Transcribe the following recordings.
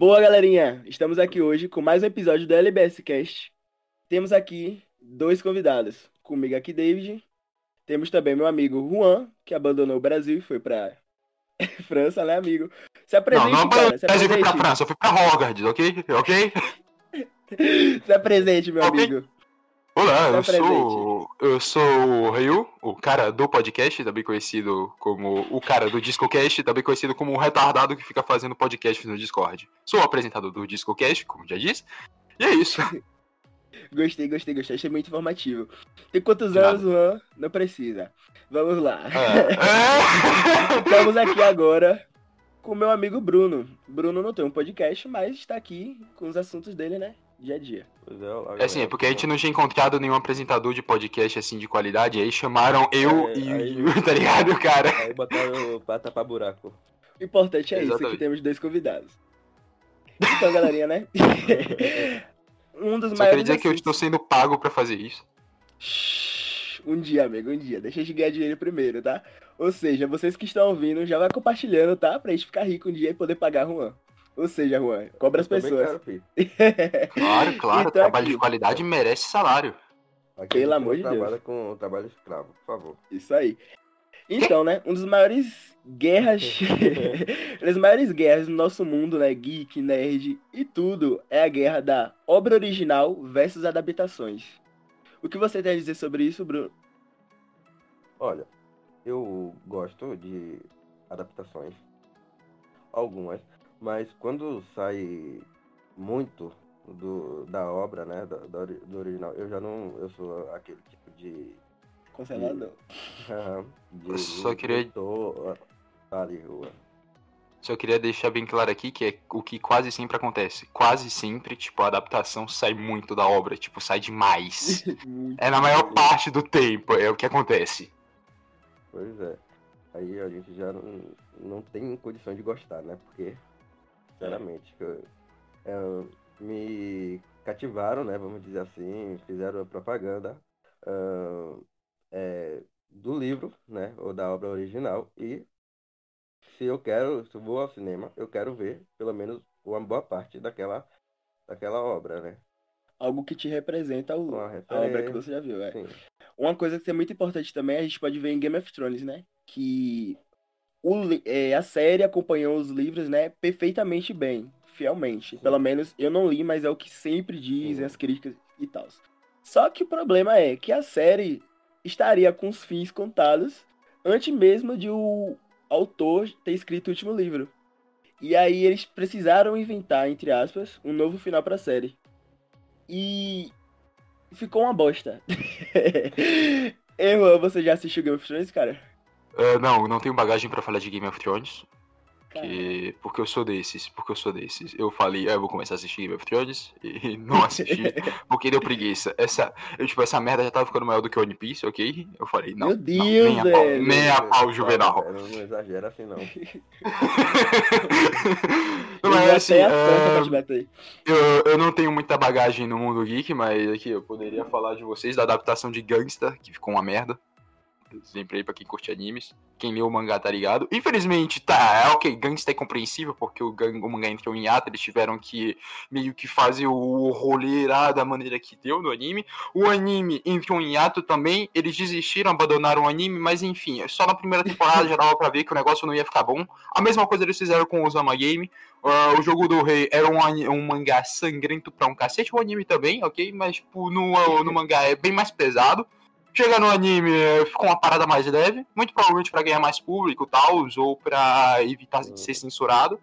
Boa, galerinha! Estamos aqui hoje com mais um episódio do LBS Cast. Temos aqui dois convidados. Comigo aqui, David. Temos também meu amigo Juan, que abandonou o Brasil e foi pra França, né, amigo? Se apresente, não, não, cara. Se Brasil foi pra apresente. França, eu fui pra Hogwarts, ok? Ok? Se apresente, meu Ok. amigo. Olá, Se eu sou, eu sou o Ryu, o cara do podcast, também conhecido como o cara do DiscoCast, também conhecido como o retardado que fica fazendo podcast no Discord. Sou o apresentador do DiscoCast, como já disse. E é isso. Gostei, gostei, gostei. Achei muito informativo. Tem quantos Nada. anos, Juan? Não precisa. Vamos lá. É. Estamos aqui agora com meu amigo Bruno. Bruno não tem um podcast, mas está aqui com os assuntos dele, né? Dia a dia. Pois é, É assim, é porque a gente não tinha encontrado nenhum apresentador de podcast assim de qualidade, aí chamaram eu É, e aí- o tá ligado, cara? Aí botaram o pata pra buraco. O importante é isso, Exatamente. que temos dois convidados. Então, galerinha, né? um dos Só maiores queria dizer que eu assuntos- estou sendo pago pra fazer isso. Um dia, amigo, um dia. Deixa a gente ganhar dinheiro primeiro, tá? Ou seja, vocês que estão ouvindo, já vai compartilhando, tá? Pra gente ficar rico um dia e poder pagar Juan. Ou seja, Juan, cobra as Eu também pessoas. quero. Claro, claro, Então, trabalho aqui. de qualidade merece salário. Aqui Pelo amor de Deus. trabalha com trabalho escravo, por favor. Isso aí. Então, né? Um dos maiores guerras. das maiores guerras do nosso mundo, né? Geek, nerd e tudo. É a guerra da obra original versus adaptações. O que você tem a dizer sobre isso, Bruno? Olha, eu gosto de adaptações. Algumas. Mas quando sai muito do, da obra, né? Da, da ori- do original, eu já não. Eu sou aquele tipo de. Conservador. de Eu só queria- ah, ali, o- Só queria deixar bem claro aqui que é o que quase sempre acontece. Quase sempre, tipo, a adaptação sai muito da obra, tipo, sai demais. É na maior parte do tempo, é o que acontece. Pois é. Aí a gente já não, não tem condição de gostar, né? Porque, sinceramente, que é, me cativaram, né? Vamos dizer assim, fizeram a propaganda ah, é, do livro, né? Ou da obra original. E se eu quero, se eu vou ao cinema, eu quero ver pelo menos uma boa parte daquela, daquela obra, né? Algo que te representa o- a obra que você já viu, é. Sim. Uma coisa que é muito importante também, a gente pode ver em Game of Thrones, né? Que o, é, a série acompanhou os livros, né? Perfeitamente bem, fielmente. Pelo menos eu não li, mas é o que sempre dizem as críticas e tal. Só que o problema é que a série estaria com os fins contados antes mesmo de o autor ter escrito o último livro. E aí eles precisaram inventar, entre aspas, um novo final pra série. E ficou uma bosta. Errou, você já assistiu Game of Thrones, cara? Ah, não, não tenho bagagem pra falar de Game of Thrones. Que... Porque eu sou desses, porque eu sou desses. Eu falei, ah, eu vou começar a assistir Game of Thrones e não assisti, porque deu preguiça. Essa, eu, tipo, essa merda já tava ficando maior do que One Piece, ok? Eu falei, não. Meu não, Deus, nem a pau, nem a pau, Juvenal. Não, não exagera assim, não. Não, Eu mas assim, bater. eu, eu não tenho muita bagagem no mundo geek, mas aqui eu poderia falar de vocês da adaptação de Gangsta, que ficou uma merda. Sempre aí pra quem curte animes. Quem leu o mangá tá ligado. Infelizmente, tá, é ok, Gangsta é compreensível, porque o, o mangá entrou em ato, eles tiveram que meio que fazer o rolê lá da maneira que deu no anime. O anime entrou em ato também, eles desistiram, abandonaram o anime, mas enfim, só na primeira temporada já dava pra ver que o negócio não ia ficar bom. A mesma coisa eles fizeram com o Osama Game. Ah, o jogo do rei era um, um mangá sangrento pra um cacete, o anime também, ok? Mas tipo, no, no mangá é bem mais pesado. Chega no anime, eh, ficou uma parada mais leve, muito provavelmente pra ganhar mais público e tal, ou pra evitar de ser censurado.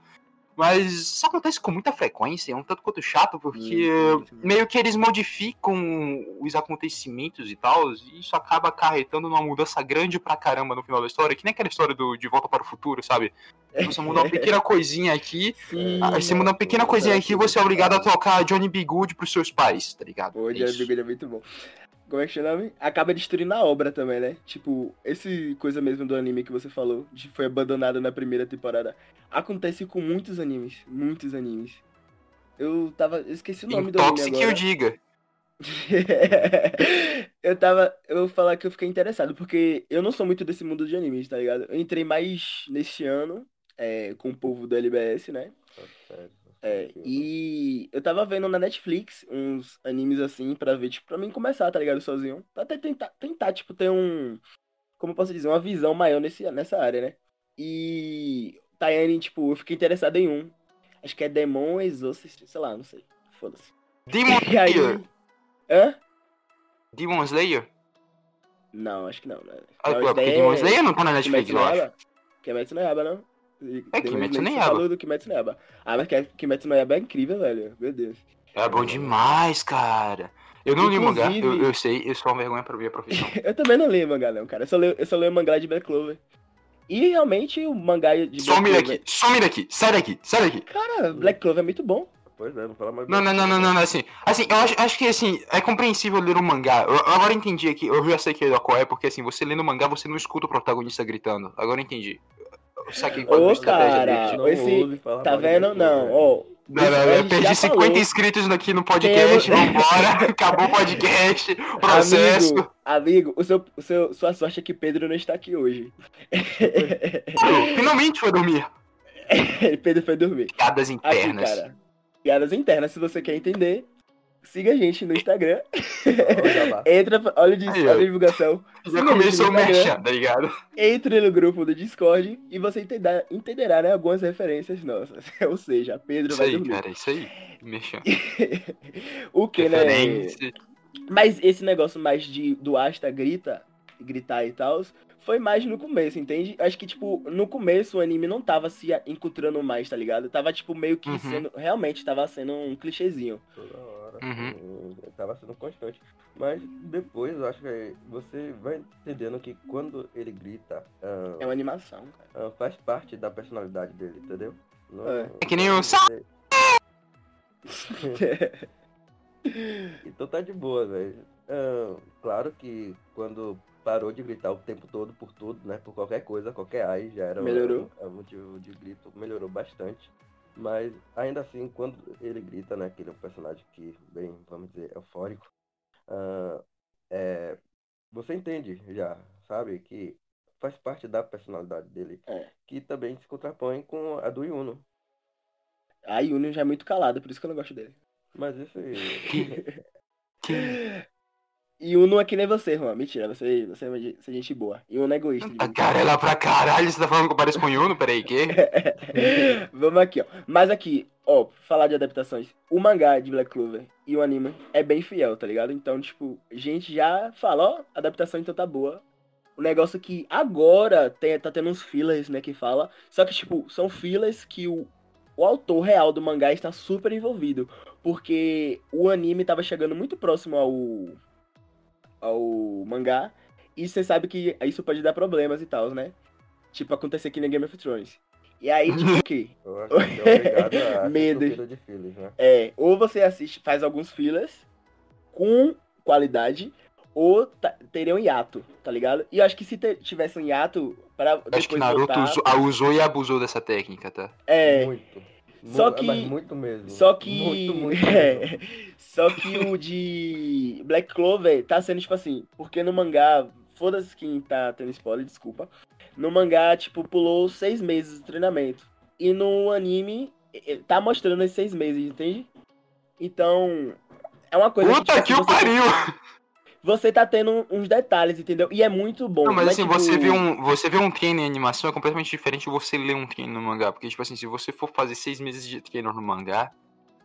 Mas isso acontece com muita frequência, é um tanto quanto chato, porque muito. meio que eles modificam os acontecimentos e tal, e isso acaba acarretando numa mudança grande pra caramba no final da história, que nem aquela história do De Volta para o Futuro, sabe? Você muda uma pequena coisinha aqui, Sim. aí você muda uma pequena coisinha aqui e você é obrigado a trocar Johnny B. Good pros seus pais, tá ligado? Pô, É Johnny isso. B. Good é muito bom. Como é que chama? Acaba destruindo a obra também, né? Tipo, esse coisa mesmo do anime que você falou, de foi abandonado na primeira temporada, acontece com muitos animes. Muitos animes. Eu tava. Eu esqueci o nome do anime agora. eu diga. eu tava. Eu vou falar que eu fiquei interessado, porque eu não sou muito desse mundo de animes, tá ligado? Eu entrei mais neste ano, é, com o povo do LBS, né? Tá É, e eu tava vendo na Netflix uns animes assim pra ver, tipo, pra mim começar, tá ligado? Sozinho. Pra até tentar, tentar, tipo, ter um. Como eu posso dizer? Uma visão maior nesse, nessa área, né? E. Tayane, tipo, eu fiquei interessado em um. Acho que é Demon Exorcist, sei lá, não sei. Foda-se. Demon E aí. Slayer. Hã? Demon Slayer? Não, acho que não. né? Ah, Não, Demon é Slayer não tá na Netflix, eu acho. Kimetsu no Yaiba, não? É, Demon Kimetsu no Slayer, você Yaiba. falou do Kimetsu no Yaiba. Ah, mas que- Kimetsu no Yaiba é incrível, velho. Meu Deus. É bom demais, cara. Eu não li o mangá, eu, Inclusive- eu sei, eu sou uma vergonha pra minha profissão. Eu também não leio mangá, não, cara. Eu só leio, eu só leio mangá de Black Clover. E realmente o mangá de Black some Clover. daqui, some daqui, sai daqui, sai daqui. Cara, Black Clover é muito bom. Pois é, não fala mais. Não, não, não, não, não, não, assim, assim, eu acho, acho que, assim, é compreensível ler um mangá, eu, eu agora entendi aqui, eu já sei que é qual é, porque, assim, você lendo mangá, você não escuta o protagonista gritando, agora eu entendi. Saquei é Ô, estratégia cara. Não esse- ouve Tá vendo? Não, ó. Não, não, eu perdi já 50 falou. inscritos aqui no podcast, vambora, acabou o podcast, processo. Amigo, amigo o seu, o seu, sua sorte é que Pedro não está aqui hoje. Finalmente foi dormir. Pedro foi dormir. Piadas Aqui, internas. cara. Piadas internas, se você quer entender, siga a gente no Instagram. Entra, olha, o dis- Aí, olha a divulgação. Já começou tá ligado? Entre no grupo do Discord e você entenderá, entenderá né, algumas referências nossas. Ou seja, Pedro Isso vai aí, dormir. cara, isso aí. Merchan. o que, né? Referência. Mas esse negócio mais de do Asta grita, gritar e tal, foi mais no começo, entende? Acho que, tipo, no começo o anime não tava se encontrando mais, tá ligado? Tava, tipo, meio que Uhum. sendo. Realmente tava sendo um clichêzinho. Toda hora. Uhum. Hum, Tava sendo constante. Mas depois eu acho que você vai entendendo que quando ele grita, ah, É uma animação, cara. ah, faz parte da personalidade dele, entendeu? Não- É. É que nem o Então tá de boa, velho. Ah, claro que quando parou de gritar o tempo todo por tudo, né? Por qualquer coisa, qualquer ai, já era Melhorou. um, um motivo de grito, melhorou bastante. Mas ainda assim, quando ele grita, né? Que ele é um personagem que, bem, vamos dizer, eufórico. ah, é, você entende já, sabe? Que faz parte da personalidade dele. É. Que também se contrapõe com a do Yuno. A Yuni já é muito calada, por isso que eu não gosto dele. Mas isso aí. Que- Yuno é que nem você, Juan. Mentira, você, você, é você é gente boa. Yuno é egoísta. A cara é lá pra caralho, você tá falando que eu pareço com o Yuno? Peraí, que? Vamos aqui, ó. Mas aqui, ó, falar de adaptações. O mangá de Black Clover e o anime é bem fiel, tá ligado? Então, tipo, gente já fala, ó, a adaptação então tá boa. O negócio que agora tem, tá tendo uns fillers, né, que fala. Só que, tipo, são fillers que o, o autor real do mangá está super envolvido. Porque o anime tava chegando muito próximo ao, ao mangá. E você sabe que isso pode dar problemas e tal, né? Tipo, acontecer aqui no Game of Thrones. E aí, tipo, o quê? É Medo. né? É, ou você assiste, faz alguns fillers com qualidade, ou teria um hiato, tá ligado? E eu acho que se te- tivesse um hiato, para Acho que Naruto voltar... usou, usou e abusou dessa técnica, tá? É, Muito. Só Mu- que- Mas muito mesmo. Só que. Muito, muito mesmo. é, só que o de Black Clover tá sendo tipo assim, porque no mangá, foda-se quem tá tendo spoiler, desculpa. No mangá, tipo, pulou seis meses de treinamento. E no anime, tá mostrando esses seis meses, entende? Então, é uma coisa Puta que tipo, o você, pariu! Você tá tendo uns detalhes, entendeu? E é muito bom. Não, mas é assim, tipo- você vê um, você vê um treino em animação é completamente diferente de você ler um treino no mangá. Porque, tipo assim, se você for fazer seis meses de treino no mangá,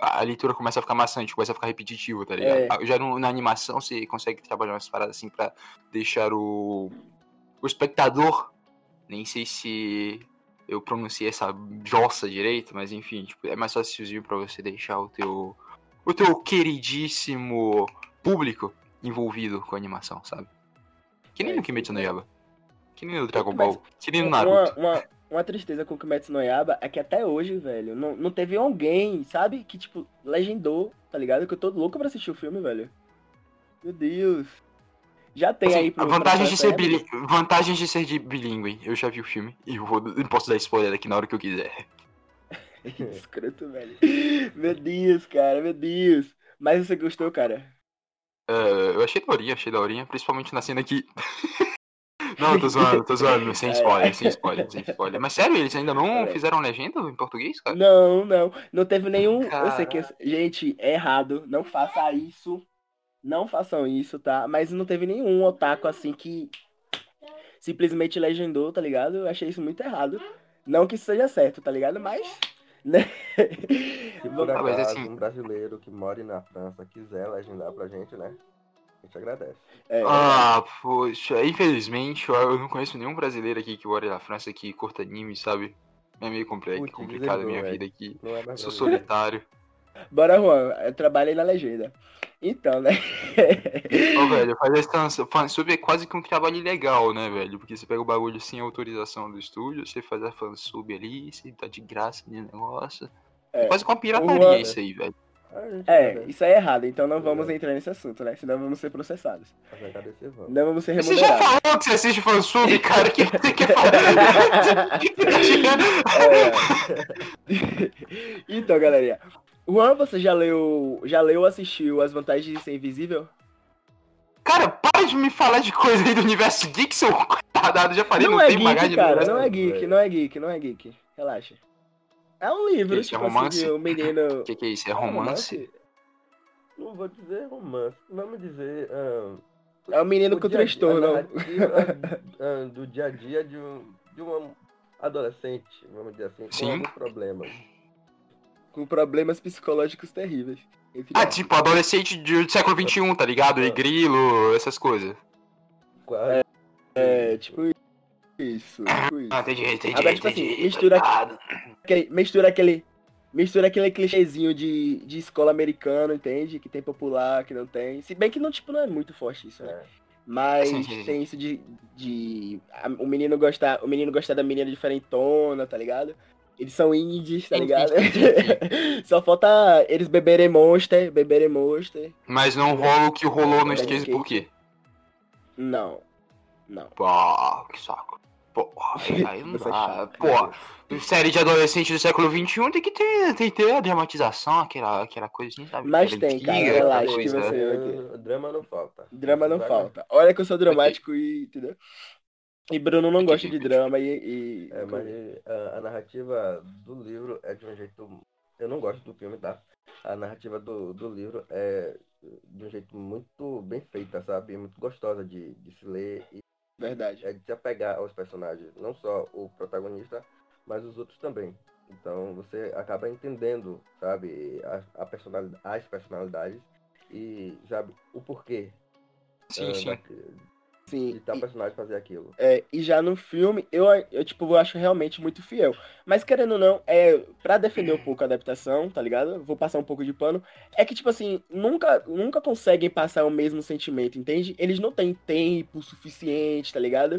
a, leitura começa a ficar maçante, começa a ficar repetitivo, tá ligado? É. Ah, Já no- na animação você consegue trabalhar umas paradas assim pra deixar o, o espectador, nem sei se eu pronunciei essa jossa direito, mas enfim, tipo, é mais facilzinho pra você deixar o teu, o teu queridíssimo público envolvido com a animação, sabe? Que nem É, no Kimetsu no Yaiba. Que nem no Dragon Ball. Que nem no Uma, Naruto. uma, uma tristeza com o Kimetsu no Yaiba é que até hoje, velho, não, não teve alguém, sabe, que, tipo, legendou, tá ligado? Que eu tô louco pra assistir o filme, velho. Meu Deus. Já tem Assim, aí pro... vantagens, de ser bili... vantagens de ser de bilíngue. Eu já vi o filme e eu, vou... eu posso dar spoiler aqui na hora que eu quiser. Escroto, velho. Meu Deus, cara, meu Deus. Mas você gostou, cara? É, eu achei daorinha, achei daorinha, principalmente na cena que. Não, tô zoando, tô zoando. Sem É. spoiler, sem spoiler, sem spoiler. Mas sério, eles ainda não fizeram legenda em português, cara? Não, não. Não teve nenhum. Eu sei que. Gente, é errado. Não faça isso. Não façam isso, tá? Mas não teve nenhum otaku assim que simplesmente legendou, tá ligado? Eu achei isso muito errado. Não que isso seja certo, tá ligado? Mas. Né? Se por Ah, mas acaso assim- um brasileiro que mora na França quiser legendar pra gente, né? A gente agradece. É, Ah, poxa, infelizmente eu não conheço nenhum brasileiro aqui que mora na França que curta anime, sabe? É meio compli- Putz, complicado a minha vida aqui. Não é mais Sou solitário. Bora, Juan. Eu trabalhei na legenda. Então, né? Ô, velho, fazer fansub é quase que um trabalho ilegal, né, velho? Porque você pega o bagulho sem autorização do estúdio, você faz a fansub ali, você tá de graça no negócio. É, É, quase com uma pirataria Juan- isso aí, velho. É, isso aí é errado, então não vamos É. entrar nesse assunto, né? Senão vamos ser processados. Vamos. Não vamos ser Você já remunerados. falou que você assiste fansub, cara? O que você quer falar? É. então, galerinha. Juan, você já leu, já leu ou assistiu As Vantagens de Ser Invisível? Cara, para de me falar de coisa aí do universo geek, seu retardado. Já falei, não, não é tem geek, bagagem cara, não é velho. geek, não é geek, não é geek. Relaxa. É um livro, é tipo romance? assim, o menino... O que, que é isso? É romance? Não vou dizer romance. Vamos dizer. ah, É um menino o com dia transtorno. a do dia a dia de um, de um adolescente, vamos dizer assim, com Sim. alguns problemas. Com problemas psicológicos terríveis. Entre Ah, tipo, adolescente do século XXI, tá ligado? E grilo, essas coisas. Quase. É, tipo isso, tipo isso. Ah, entendi, entendi. Agora, tipo entendi. assim, mistura-. Aquele- mistura aquele. Mistura aquele clichêzinho de, de escola americano, entende? Que tem popular, que não tem. Se bem que não, tipo, não é muito forte isso, né? É. Mas Sim, sim, sim. tem isso de. de a- o menino gostar. O menino gostar da menina diferentona, tá ligado? Eles são indies, tá ligado? Só falta eles beberem monster, beberem monster. Mas não rola o que rolou no Skate por quê? Não. Não. Pô, que saco. Pô, aí, não é dá. Pô, série de adolescente do século XXI tem que ter, tem que ter a dramatização, aquela, aquela coisa assim, sabe? Mas tem, cara, relaxa que você- Drama, drama não falta. Drama não falta. Olha que eu sou dramático e. Entendeu? E Bruno não gosta de drama e. e- É, mas a, a narrativa do livro é de um jeito. Eu não gosto do filme, tá? A narrativa do, do livro é de um jeito muito bem feita, sabe? Muito gostosa de, de se ler e Verdade. é de se apegar aos personagens, não só o protagonista, mas os outros também. Então você acaba entendendo, sabe, a, a personalidade, as personalidades e sabe o porquê Sim, ah, sim. Sim. de tal E, personagem fazer aquilo. é, e já no filme, eu, eu, tipo, eu acho realmente muito fiel. Mas querendo ou não, é, pra defender um pouco a adaptação, tá ligado? Vou passar um pouco de pano. É que, tipo assim, nunca, nunca conseguem passar o mesmo sentimento, entende? Eles não têm tempo suficiente, tá ligado?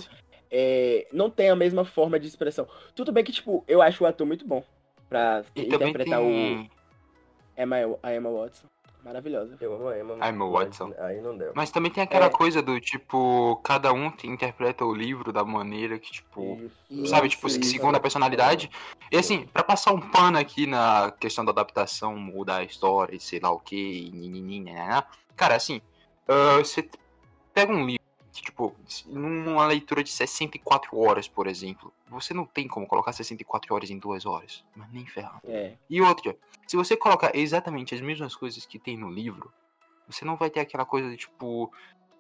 É, não tem a mesma forma de expressão. Tudo bem que, tipo, eu acho o ator muito bom pra E interpretar o tem. Emma, a Emma Watson. Maravilhosa. Eu amo a Emma. A Emma mas Watson. Aí não deu. Mas também tem aquela É. coisa do tipo, cada um te- interpreta o livro da maneira que, tipo. Isso, Sabe, Isso, tipo, isso. segundo a personalidade. E assim, pra passar um pano aqui na questão da adaptação, mudar a história e sei lá o que, cara, assim, ah, você pega um livro que, tipo, numa leitura de 64 horas, por exemplo, você não tem como colocar 64 horas em duas horas, mas nem ferrando. É. E outra, se você colocar exatamente as mesmas coisas que tem no livro, você não vai ter aquela coisa de, tipo,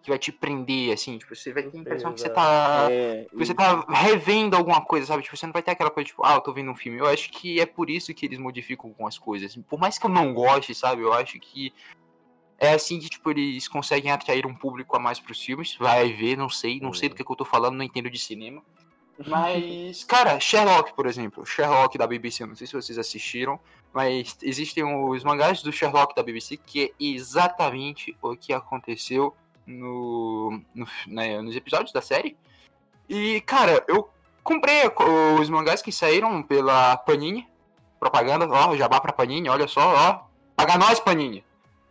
que vai te prender, assim, tipo, você vai ter a impressão que você tá é, que você tá revendo alguma coisa, sabe? Tipo, você não vai ter aquela coisa, tipo, ah, eu tô vendo um filme. Eu acho que é por isso que eles modificam algumas coisas. Por mais que eu não goste, sabe? Eu acho que é assim que, tipo, eles conseguem atrair um público a mais pros filmes. Vai ver, não sei. Não sei do que, que eu tô falando, não entendo de cinema. Mas, cara, Sherlock, por exemplo. Sherlock da BBC, não sei se vocês assistiram. Mas existem os mangás do Sherlock da BBC que é exatamente o que aconteceu no, no né, nos episódios da série. E, cara, eu comprei os mangás que saíram pela Panini. Propaganda, ó, jabá pra Panini, olha só, ó. Paga nós, Panini.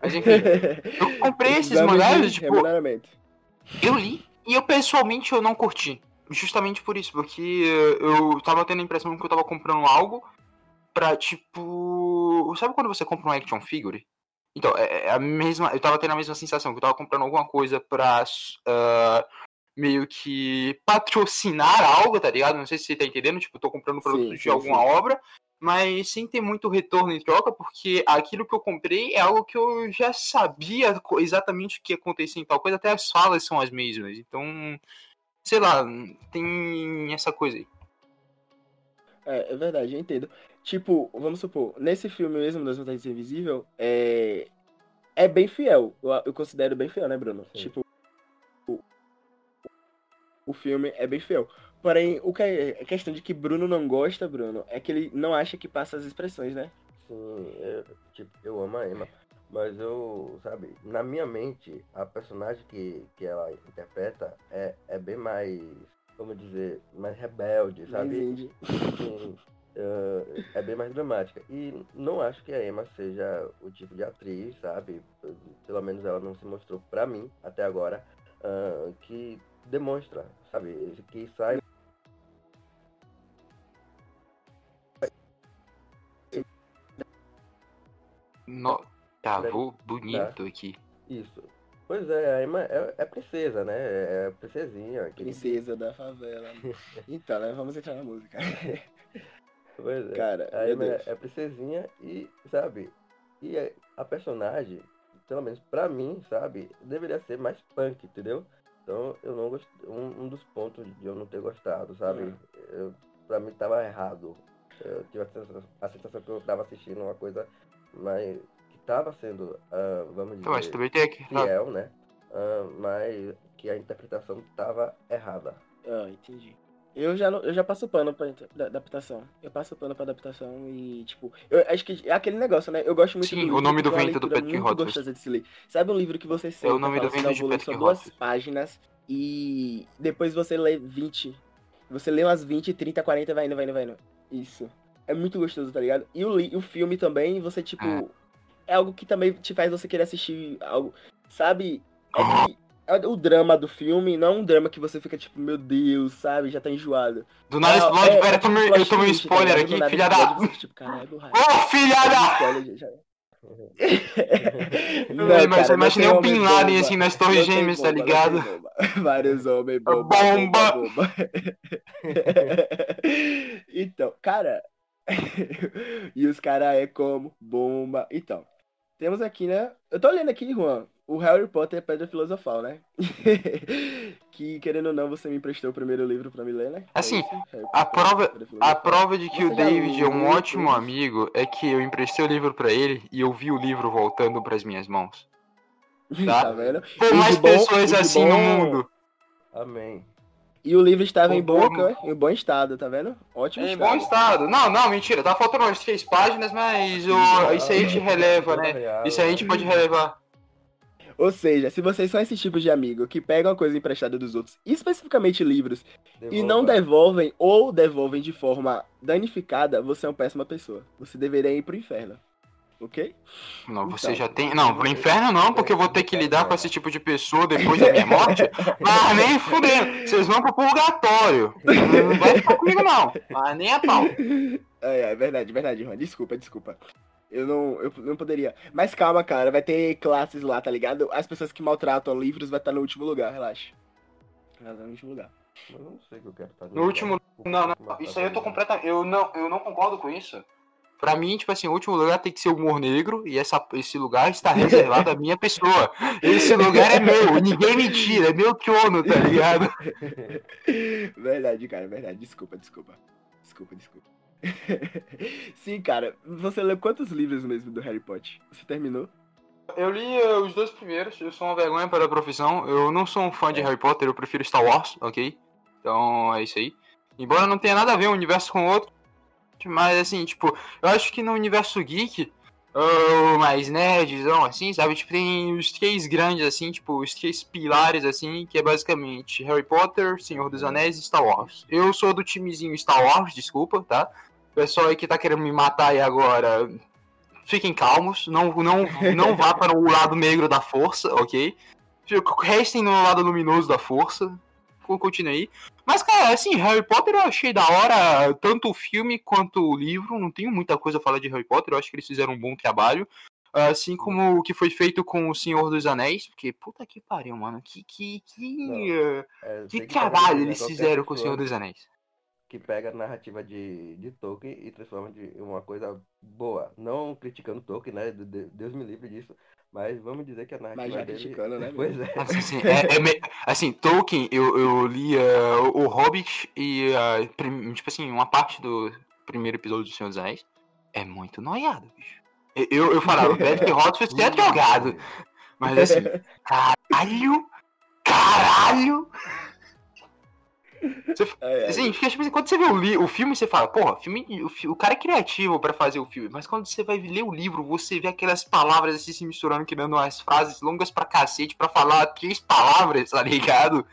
Mas enfim, eu comprei esses mangás, tipo, eu li e eu pessoalmente eu não curti. Justamente por isso, porque eu tava tendo a impressão que eu tava comprando algo pra, tipo. Sabe quando você compra um action figure? Então, é é a mesma. Eu tava tendo a mesma sensação, que eu tava comprando alguma coisa pra. ah, meio que patrocinar algo, tá ligado? Não sei se você tá entendendo, tipo, tô comprando produto Sim, de sim, alguma sim. obra, mas sem ter muito retorno em troca, porque aquilo que eu comprei é algo que eu já sabia exatamente o que ia acontecer em tal coisa, até as falas são as mesmas. Então, sei lá, tem essa coisa aí. É, é verdade, eu entendo. Tipo, vamos supor, nesse filme mesmo das Vantagens Invisível, é. É bem fiel. Eu, eu considero bem fiel, né, Bruno? Sim. Tipo. O, o filme é bem fiel. Porém, o que é a questão de que Bruno não gosta, Bruno, é que ele não acha que passa as expressões, né? Sim, eu, tipo, eu amo a Emma, mas eu, sabe, na minha mente, a personagem que, que ela interpreta é, é bem mais, como dizer, mais rebelde, sabe? Sim, eh, é bem mais dramática. E não acho que a Emma seja o tipo de atriz, sabe? Pelo menos ela não se mostrou pra mim, até agora, ah, que demonstra, sabe? Que sai No... Travou bonito aqui. isso. Pois é, a Emma é, é princesa, né? É princesinha. aquele- Princesa da favela. Então, né? Vamos entrar na música. Pois é. Cara, A Emma é, é princesinha e, sabe, e a personagem, pelo menos pra mim, sabe, deveria ser mais punk, entendeu? Então eu não gost... um, um dos pontos de eu não ter gostado, sabe? Hum. Eu, pra mim tava errado. Eu tive a sensação, a sensação que eu tava assistindo uma coisa mas que tava sendo, ah, vamos dizer, mas também tem aqui. ah, fiel, né? Ah, mas que a interpretação tava errada. Ah, entendi. Eu já, eu já passo pano pra adaptação. Eu passo pano pra adaptação e, tipo, eu acho que é aquele negócio, né? Eu gosto muito Sim, do o livro, nome do é vento do Patrick muito Rothfuss. gostosa de se ler. Sabe um livro que você senta, nome fala do assim, vento de Patrick só duas páginas e depois você lê 20. Você lê umas 20, 30, 40, vai indo, vai indo, vai indo. Isso. É muito gostoso, tá ligado? E o, li- o filme também, você, tipo... É. algo que também te faz você querer assistir algo... Sabe? É que... é O drama do filme não é um drama que você fica tipo, meu Deus, sabe? Já tá enjoado. Do nada É, explode, é, pera, é eu tomei, tipo eu tomei um tá spoiler aqui, filha da. tipo. Ô, filha da! Já- Não, Não, mas cara, imaginei tem Bin Laden assim nas Torres Gêmeas, tá bomba, não ligado? Vários homens bomba, Bomba! bomba, bomba. então, cara. e os caras é como bomba. Então, temos aqui, né? Eu tô lendo aqui, Juan, o Harry Potter é Pedra Filosofal, né? que, querendo ou não, você me emprestou o primeiro livro pra me ler, né? É Assim, isso? Harry a prova- A prova de que Você o David é um ótimo todos? amigo é que eu emprestei o livro pra ele e eu vi o livro voltando pras minhas mãos. tá, tá? vendo? E mais bom- pessoas assim no bom- mundo. Amém. E o livro estava O em, bom- boa, em bom estado, tá vendo? Ótimo em estado. bom estado. Não, não, mentira. Tá faltando umas três páginas, mas o- isso aí a gente releva, né? Isso aí a gente pode relevar. Ou seja, se vocês são esse tipo de amigo que pegam a coisa emprestada dos outros, especificamente livros, e não devolvem ou devolvem de forma danificada, você é uma péssima pessoa. Você deveria ir pro inferno. Ok? Não, você Então. já tem. Não, pro inferno não, porque eu vou ter que lidar com esse tipo de pessoa depois da minha morte. Mas nem fudendo. Vocês vão pro purgatório. Não vai ficar comigo, não. Mas nem a pau. É, é verdade, verdade, Juan. Desculpa, desculpa. Eu não, eu não poderia. Mas calma, cara. Vai ter classes lá, tá ligado? As pessoas que maltratam livros vai estar no último lugar, relaxa. Vai estar no último lugar. Eu não sei o que eu quero fazer. No último. Não, não. Isso aí eu tô completamente. Eu não, eu não concordo com isso. Pra mim, tipo assim, o último lugar tem que ser o humor negro e essa, esse lugar está reservado à minha pessoa. Esse lugar é meu, ninguém me tira, é meu trono, tá ligado? verdade, cara, verdade. Desculpa, desculpa. Desculpa, desculpa. Sim, cara. Você leu quantos livros mesmo do Harry Potter? Você terminou? Eu li eh, os dois primeiros, eu sou uma vergonha para a profissão. Eu não sou um fã de Harry Potter, eu prefiro Star Wars, ok? Então é isso aí. Embora não tenha nada a ver um universo com o outro, mas assim, tipo, eu acho que no universo geek, ou mais nerdzão, assim, sabe? Tipo, tem os três grandes, assim, tipo, os três pilares, assim, que é basicamente Harry Potter, Senhor dos Anéis e Star Wars. Eu sou do timezinho Star Wars, desculpa, tá? O pessoal aí que tá querendo me matar aí agora, fiquem calmos, não, não, não vá para o lado negro da força, ok? Restem no lado luminoso da força. Continue aí. Mas, cara, assim, Harry Potter eu achei da hora, tanto o filme quanto o livro. Não tenho muita coisa a falar de Harry Potter, eu acho que eles fizeram um bom trabalho. Assim como o que foi feito com o Senhor dos Anéis, porque puta que pariu, mano. Que, que, que, Não, É, que trabalho eles fizeram com o Senhor dos Anéis. Que pega a narrativa de, de Tolkien e transforma de uma coisa boa. Não criticando Tolkien, né? de- de- Deus me livre disso. Mas vamos dizer que a narrativa Mas já dele... criticando, né, Pois é. Assim, assim, é- é me- assim, Tolkien, eu, eu li ah, o Hobbit e, prim- tipo assim, uma parte do primeiro episódio do Senhor dos Anéis é muito noiado, bicho. Eu, eu, eu falava, Patrick Rothfuss é drogado. Mas assim, caralho, caralho. É, é. Assim, fica, tipo assim, quando você vê o, li- o filme, você fala, porra, filme, o, o cara é criativo pra fazer o filme. Mas quando você vai ler o livro, você vê aquelas palavras assim se misturando, criando umas frases longas pra cacete pra falar três palavras, tá ligado?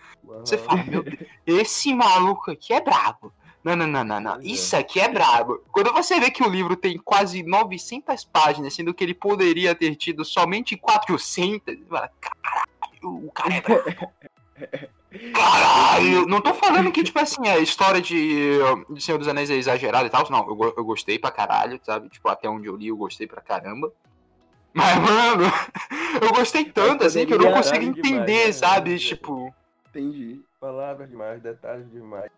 Você Aham. fala, meu Deus, esse maluco aqui é brabo. Não, não, não, não, não. É. Isso aqui é brabo. Quando você vê que o livro tem quase 900 páginas, sendo que ele poderia ter tido somente 400, você fala, caralho, o cara é brabo. Caralho! Não tô falando que, tipo assim, a história de, de Senhor dos Anéis é exagerada e tal. Não, eu, eu gostei pra caralho, sabe? Tipo, até onde eu li, eu gostei pra caramba. Mas, mano, eu gostei tanto, assim, que eu não consigo Caralho demais, entender, né? sabe? Tipo. Entendi. Palavras demais, detalhes demais.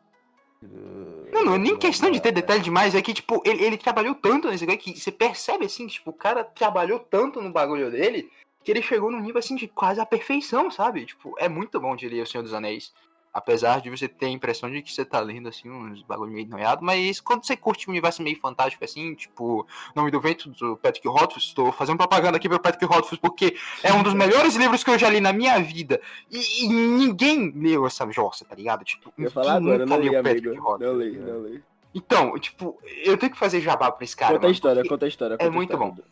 Não, não é nem questão de ter detalhe demais, é que, tipo, ele, ele trabalhou tanto nesse negócio que você percebe, assim, que, tipo, o cara trabalhou tanto no bagulho dele que ele chegou num nível, assim, de quase a perfeição, sabe? Tipo, é muito bom de ler O Senhor dos Anéis. Apesar de você ter a impressão de que você tá lendo, assim, uns bagulho meio noiado, mas quando você curte um universo meio fantástico, assim, tipo, Nome do Vento, do Patrick Rothfuss, tô fazendo propaganda aqui pro Patrick Rothfuss, porque é um dos melhores livros que eu já li na minha vida. E, e ninguém leu essa jossa, tá ligado? Tipo, Eu falar agora, não li, leu Patrick amigo. Rothfuss. Não li, não li. Então, tipo, eu tenho que fazer jabá pra esse cara. Conta a mano, história, porque, conta a história. conta a muito história. bom.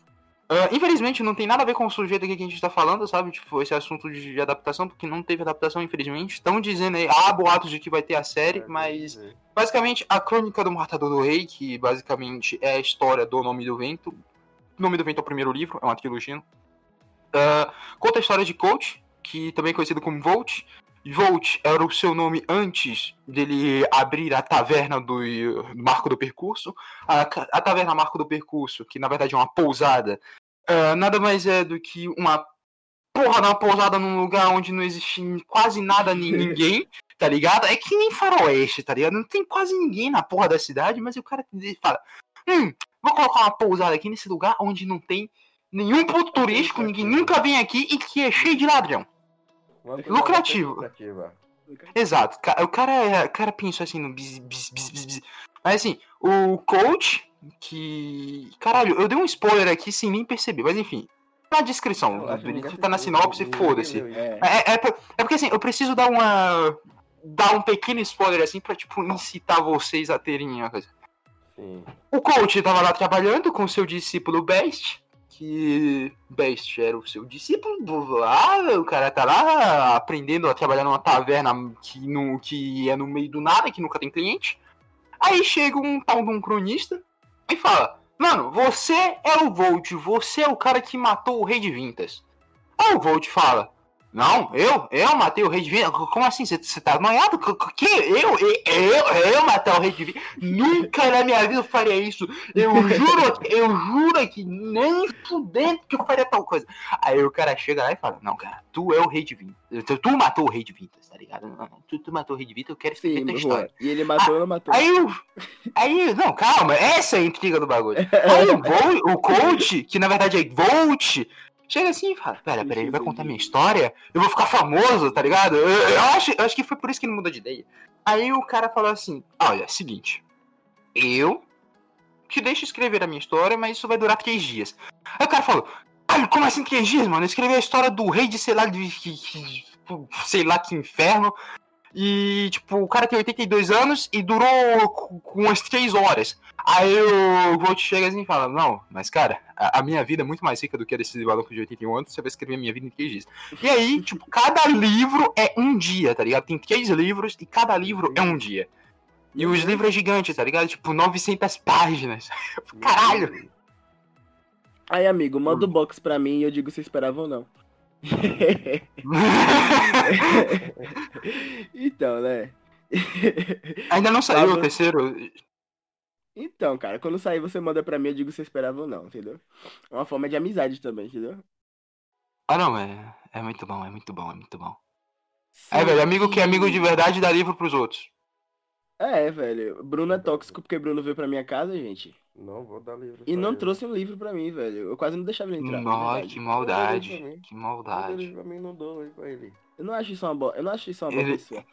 Ah, infelizmente, não tem nada a ver com o sujeito aqui que a gente tá falando, sabe? Tipo, esse assunto de, de adaptação, porque não teve adaptação, infelizmente. Estão dizendo aí, há boatos de que vai ter a série, mas basicamente a Crônica do Matador do Rei, que basicamente é a história do Nome do Vento. O Nome do Vento é o primeiro livro, é uma trilogia. Ah, conta a história de Coach, que também é conhecido como Volt. Volt era o seu nome antes dele abrir a taverna do Marco do Percurso. A, a taverna Marco do Percurso, que na verdade é uma pousada, ah, nada mais é do que uma porra de uma pousada num lugar onde não existe quase nada nem ninguém, tá ligado? É que nem faroeste, tá ligado? Não tem quase ninguém na porra da cidade, mas o cara fala, hum, vou colocar uma pousada aqui nesse lugar onde não tem nenhum ponto turístico, ninguém nunca vem aqui e que é cheio de ladrão. Lucrativo. Exato. O cara, é- o cara pensou assim no bis, bis, bis, bis, bis. Mas assim, o coach, que. Caralho, eu dei um spoiler aqui sem nem perceber, mas enfim. Na descrição, que tá na sinopse, foda-se. É. É, é, por- é porque assim, eu preciso dar uma. dar um pequeno spoiler assim pra, tipo, incitar vocês a terem uma coisa. Sim. O coach tava lá trabalhando com seu discípulo Best, que Best era o seu discípulo lá, o cara tá lá aprendendo a trabalhar numa taverna que, no, que é no meio do nada, que nunca tem cliente. Aí chega um tal de um cronista e fala, mano, você é o Volt, você é o cara que matou o rei de Vintas. Aí o Volt fala, não, eu? Eu matei o rei de Vintas? Como assim? Você você tá c- Que? Eu? Eu? Eu, eu matar o rei de Vintas? Nunca na minha vida eu faria isso. Eu juro, eu juro que nem fudendo que eu faria tal coisa. Aí o cara chega lá e fala, não, cara, tu é o rei de Vintas. Tu, tu matou o rei de Vintas, tá ligado? Tu, tu matou o rei de Vintas, eu quero escrever tua história. E ele matou ou não matou? Aí o. Aí, não, calma, essa é a intriga do bagulho. Aí o, Vol, o coach, que na verdade é Volt, chega assim e fala: Pera, pera, ele vai contar minha história? Eu vou ficar famoso, tá ligado? Eu, eu acho, eu acho que foi por isso que ele mudou de ideia. Aí o cara falou assim: Olha, seguinte, eu te deixo escrever a minha história, mas isso vai durar três dias. Aí o cara falou: Caralho, como assim três dias, mano? Eu escrevi a história do rei de sei lá, de, sei lá que inferno. E, tipo, o cara tem 82 anos e durou com umas 3 horas. Aí o Volt chega assim e fala: Não, mas cara, a, a minha vida é muito mais rica do que a desse maluco de 81 anos. Você vai escrever a minha vida em 3 dias. E aí, tipo, cada livro é um dia, tá ligado? Tem três livros e cada livro é um dia. E os livros é gigante, tá ligado? Tipo, 900 páginas. Caralho! Aí, amigo, manda o box pra mim e eu digo se esperava ou não. então, né? Ainda não saiu o terceiro. Então, cara, quando sair você manda pra mim, eu digo se você esperava ou não, entendeu? É uma forma de amizade também, entendeu? Ah, não, é, é muito bom, é muito bom, é muito bom. É, velho, amigo que é amigo de verdade dá livro pros outros. É, velho. Bruno é tóxico porque Bruno veio pra minha casa, gente. Não vou dar livro. E não ele. trouxe um livro pra mim, velho. Eu quase não deixava ele entrar. Nossa, verdade. que maldade. Que Não maldade. livro pra mim, não dou livro pra ele. Eu não acho isso uma boa. Eu não acho isso uma boa Ele- pessoa.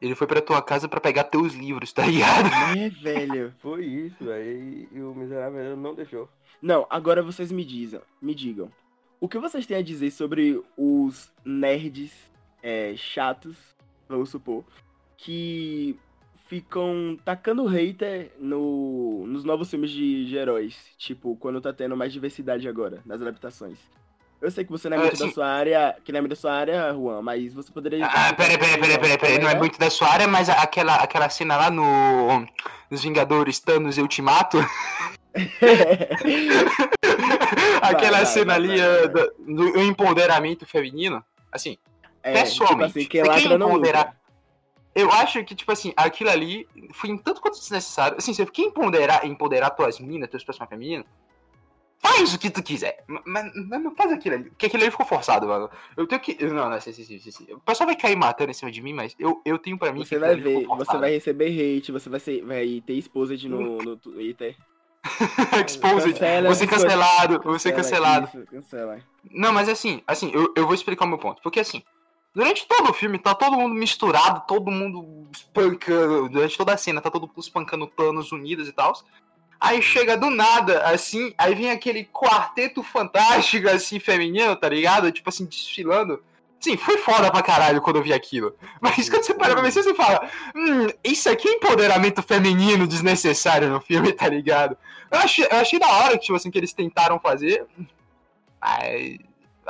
Ele foi pra tua casa pra pegar teus livros, tá ligado? É, velho. Foi isso, velho. E, e o miserável não deixou. Não, agora vocês me dizem, me digam. O que vocês têm a dizer sobre os nerds é, chatos, vamos supor, que ficam tacando hater no, nos novos filmes de, de heróis? Tipo, quando tá tendo mais diversidade agora, nas adaptações. Eu sei que você não é Ah, muito da sua área, que não é muito da sua área, Juan, mas você poderia... Ah, peraí, peraí, peraí, peraí, peraí. Não é muito da sua área, mas aquela, aquela cena lá no. Nos Vingadores Thanos e Ultimato. aquela vai, cena vai, ali vai, vai. do, do empoderamento feminino. Assim, É, pessoalmente, tipo assim, quem lacra não empoderar-. Eu acho que, tipo assim, aquilo ali foi em tanto quanto desnecessário. Assim, você quer empoderar, empoderar tuas minas, teus personagens femininos, faz o que tu quiser. Mas, mas não faz aquilo ali. Porque aquilo ali ficou forçado, mano. Eu tenho que. Não, não, sim, sim, sim, sim. O pessoal vai cair matando em cima de mim, mas eu, eu tenho pra mim Você vai ver, você vai receber hate, você vai, ser, vai ter exposed no, no Twitter. Exposed, Cancela você essas cancelado, você Cancela cancelado. isso, cancela. Não, mas assim, assim, eu, eu vou explicar o meu ponto. Porque assim, durante todo o filme tá todo mundo misturado, todo mundo espancando, durante toda a cena tá todo mundo espancando Thanos unidos e tal. Aí chega do nada, assim, aí vem aquele quarteto fantástico, assim, feminino, tá ligado? Tipo assim, desfilando. Sim, foi foda pra caralho quando eu vi aquilo. Mas quando você para pra pensar, você fala, hum, isso aqui é empoderamento feminino desnecessário no filme, tá ligado? Eu achei, eu achei da hora tipo assim, que eles tentaram fazer. Ai.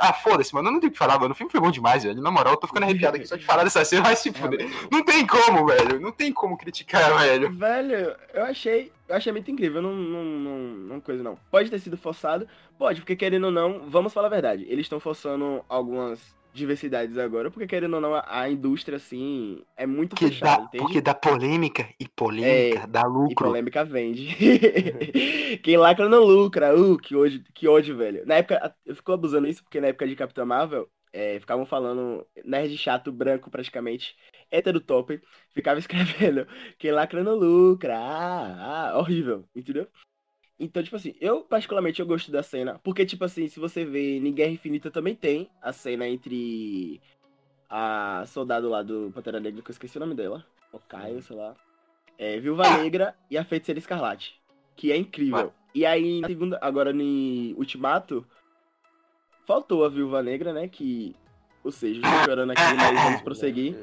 Ah, foda-se, mano. Eu não tenho o que falar, mano. O filme foi bom demais, velho. Na moral, eu tô ficando arrepiado aqui só de falar dessa cena, vai se fuder. Realmente. Não tem como, velho. Não tem como criticar, velho. Velho, eu achei, eu achei muito incrível, não, não, não, não coisa não. Pode ter sido forçado, pode, porque querendo ou não, vamos falar a verdade, eles estão forçando algumas diversidades agora, porque querendo ou não, a, a indústria, assim, é muito Porque fechada, dá, entende? porque dá polêmica e polêmica É, dá E lucro. polêmica vende. Quem lacra não lucra. Uh, que ódio, que ódio, velho. Na época, eu fico abusando isso porque na época de Capitã Marvel, é, ficavam falando nerd chato, branco praticamente, hétero top, ficava escrevendo quem lacra não lucra. Ah, ah, horrível, entendeu? Então, tipo assim, eu particularmente eu gosto da cena, porque, tipo assim, se você vê em Guerra Infinita também tem a cena entre a soldado lá do Pantera Negra, que eu esqueci o nome dela, o Caio, sei lá, é, Viúva Negra e a Feiticeira Escarlate, que é incrível. E aí, na segunda, agora no Ultimato, faltou a Viúva Negra, né, que, ou seja, estou chorando aqui, mas vamos prosseguir.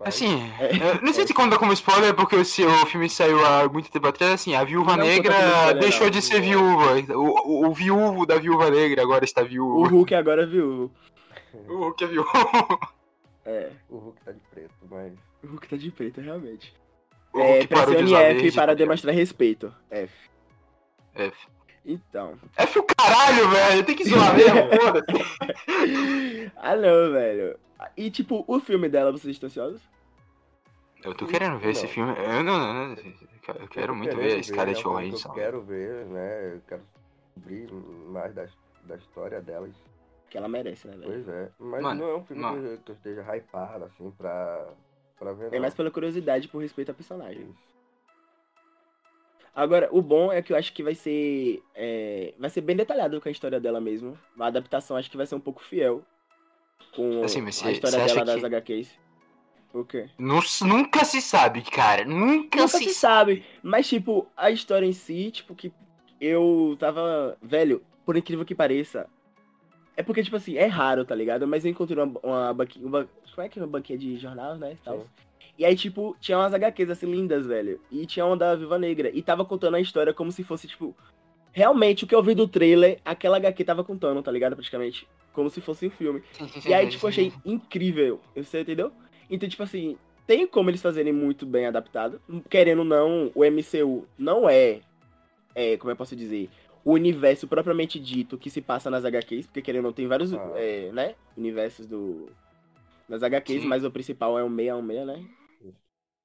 Assim, É. não sei se conta como spoiler, porque o, se- o filme saiu há muito tempo atrás, assim, a Viúva Não Negra deixou não. de ser viúva. O, o, o viúvo da Viúva Negra agora está O viúvo. Hulk agora é viúvo. O Hulk é viúvo. É, O Hulk tá de preto, mas. o Hulk tá de preto, realmente. O É, Hulk de pressione F para demonstrar respeito. F. F. Então. F o caralho, velho. Tem que zoar mesmo, foda-se. ah, não, velho. E, tipo, o filme dela, vocês estão ansiosos? Eu tô querendo ver esse Não. filme. Eu não, não, não. Eu quero tô muito ver a Scarlett é que Johansson. Eu quero ver, né? Eu quero descobrir mais da, da história delas. Que ela merece, né, velho? Pois é. Mas Mano, não é um filme mano. que eu, que eu esteja hypado, assim, pra, pra ver. É não. mais pela curiosidade por respeito à personagem. Isso. Agora, o bom é que eu acho que vai ser. é, vai ser bem detalhado com a história dela mesmo. A adaptação acho que vai ser um pouco fiel com Assim, mas a você- história você dela das que- HQs. O quê? Nu- Nunca se sabe, cara. Nunca, Nunca se, se sabe. Mas, tipo, a história em si, tipo, que eu tava. Velho, por incrível que pareça. É porque, tipo assim, é raro, tá ligado? Mas eu encontrei uma, uma banquinha. Uma, como é que é uma banquinha de jornal, né? Tal. Sim. E aí, tipo, tinha umas HQs assim lindas, velho. E tinha uma da Viva Negra. E tava contando a história como se fosse, tipo. Realmente, o que eu vi do trailer, aquela HQ tava contando, tá ligado? Praticamente. Como se fosse um filme. E aí, tipo, achei incrível. Você entendeu? Então, tipo assim, tem como eles fazerem muito bem adaptado. Querendo ou não, o MCU não é, é, como eu posso dizer, o universo propriamente dito que se passa nas HQs, porque querendo ou não, tem vários, Ah. é, né, universos do nas HQs, Sim. mas o principal é o 616, né?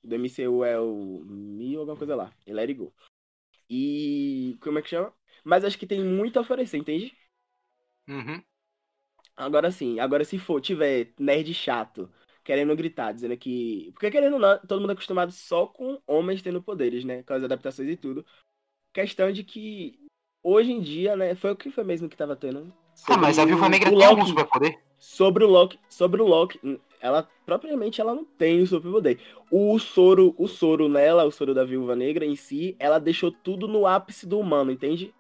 Do MCU é o Mi ou alguma coisa lá, e Let It Go. E. Como é que chama? Mas acho que tem muito a oferecer, entende? Uhum. Agora sim, agora se for, tiver nerd chato, querendo gritar, dizendo que. Porque querendo ou não, todo mundo é acostumado só com homens tendo poderes, né? Com as adaptações e tudo. Questão de que hoje em dia, né? Foi o que foi mesmo que tava tendo. Ah, mas a Viúva o- Negra tem algum superpoder? Sobre o Loki, sobre o Loki, ela propriamente ela não tem o superpoder. O soro, o soro nela, o soro da Viúva Negra em si, ela deixou tudo no ápice do humano, entende?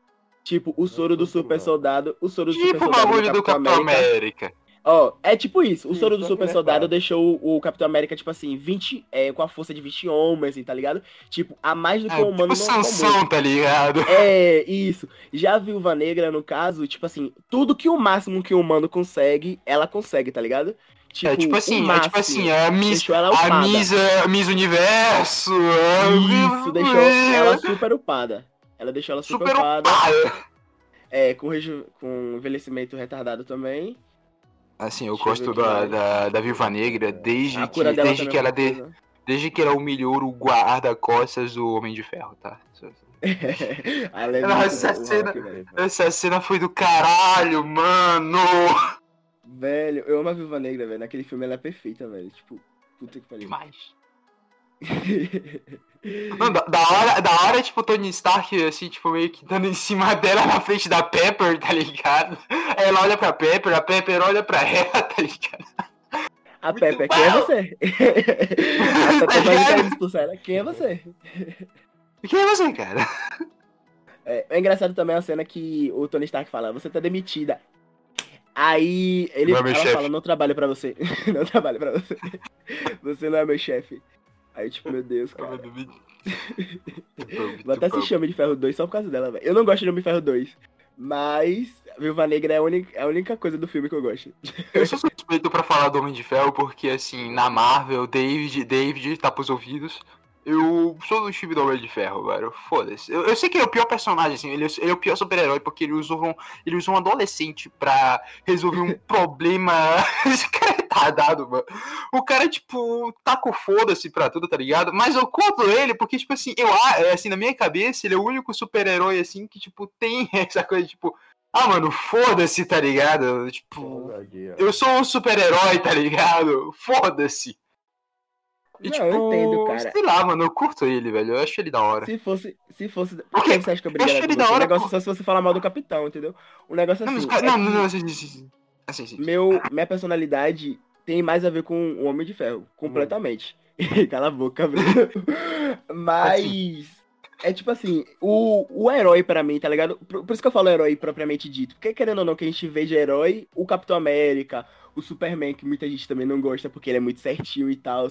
Tipo, o soro do soro do super soldado, o soro do super Tipo o soldado bagulho do Capitão América. Ó, é tipo isso. O soro do que super é soldado deixou o, o Capitão América, tipo assim, 20, é, com a força de 20 homens, assim, tá ligado? Tipo, a mais do que É, um humano tipo. Sansão, tá ligado? É, isso. Já a Viúva Negra, no caso, tipo assim, tudo que o máximo que o humano consegue, ela consegue, tá ligado? é tipo o assim, é máximo. tipo assim, a Miss, a upada. Miss, a Miss Universo. a- Isso, deixou ela super upada. Ela deixou ela super, super upada. opada. É, com, com envelhecimento retardado também. Assim, eu Deixa gosto da, da, da Viúva Negra desde que, desde também que é ela de, coisa. desde que ela humilhou o guarda-costas do Homem de Ferro, tá? Nossa, disso, o cena-. Essa cena foi do caralho, mano! Velho, eu amo a Viúva Negra, velho. Naquele filme ela é perfeita, velho. Tipo, puta que pariu. Demais. Mano, da, da hora, da hora, tipo, o Tony Stark, assim, tipo, meio que dando em cima dela na frente da Pepper, tá ligado? Aí ela olha pra Pepper, a Pepper olha pra ela, tá ligado? A Pepper, quem é você? a Pepper vai querer expulsar ela. Quem é você? Quem é você, cara? É, é engraçado também a cena que o Tony Stark fala, você tá demitida. Aí ele Não é fala, não trabalho pra você. não trabalho pra você. Você não é meu chefe. Aí, tipo, meu Deus, cara. Vou até assistir Homem de Ferro 2 só por causa dela, velho. Eu não gosto de Homem de Ferro 2. Mas Viúva Negra é a, única, é a única coisa do filme que eu gosto. Eu sou suspeito pra falar do Homem de Ferro porque, assim, na Marvel, David, David tá pros ouvidos. Eu sou do time do Homem de Ferro, velho. Foda-se. Eu, eu sei que ele é o pior personagem, assim. Ele, é- ele é o pior super-herói porque ele usou, um, ele usou um adolescente pra resolver um problema. Esse cara é retardado, mano. O cara, tipo, tá com foda-se pra tudo, tá ligado? Mas eu compro ele porque, tipo assim, eu, a- assim, na minha cabeça, ele é o único super-herói, assim, que, tipo, tem essa coisa, tipo. Ah, mano, foda-se, tá ligado? Tipo, Ousadia. eu sou um super-herói, tá ligado? Foda-se. E, Não, eu entendo, cara. Sei lá, mano, eu curto ele, velho. Eu acho ele da hora. Se fosse. Se fosse. Por que você acha que eu Eu acho brigaria ele da você? O hora, negócio é só se você falar mal do capitão, entendeu? O negócio é Não, assim. mas, cara, é não, não, não, assim, sim, sim, sim. Assim, sim. Meu, minha personalidade tem mais a ver com o Homem de Ferro. Completamente. Cala a boca, Bruno. Mas. É tipo assim, o, o herói pra mim, tá ligado? Por, por isso que eu falo herói propriamente dito. Porque querendo ou não, que a gente vê de herói, o Capitão América, o Superman, que muita gente também não gosta porque ele é muito certinho e tal.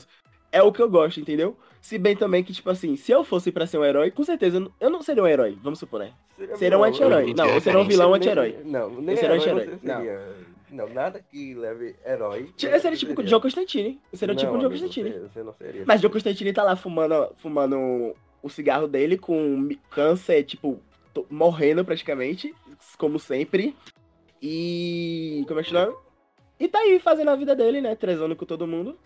É o que eu gosto, entendeu? Se bem também que, tipo assim, se eu fosse pra ser um herói, com certeza eu não- eu não seria um herói, vamos supor, né? Seria um vilão, anti-herói. eu Não, eu seria um vilão anti-herói. Não, nem seria herói anti-herói, seria. Não. nada que leve herói. Eu seria tipo o Joe Constantine. Eu seria tipo um Joe amigo, Constantine. Você, você não seria. Mas Joe Constantine tá lá fumando, fumando o cigarro dele com câncer, tipo, morrendo praticamente, como sempre. E. Como é que chama? E tá aí fazendo a vida dele, né? Trezando com todo mundo.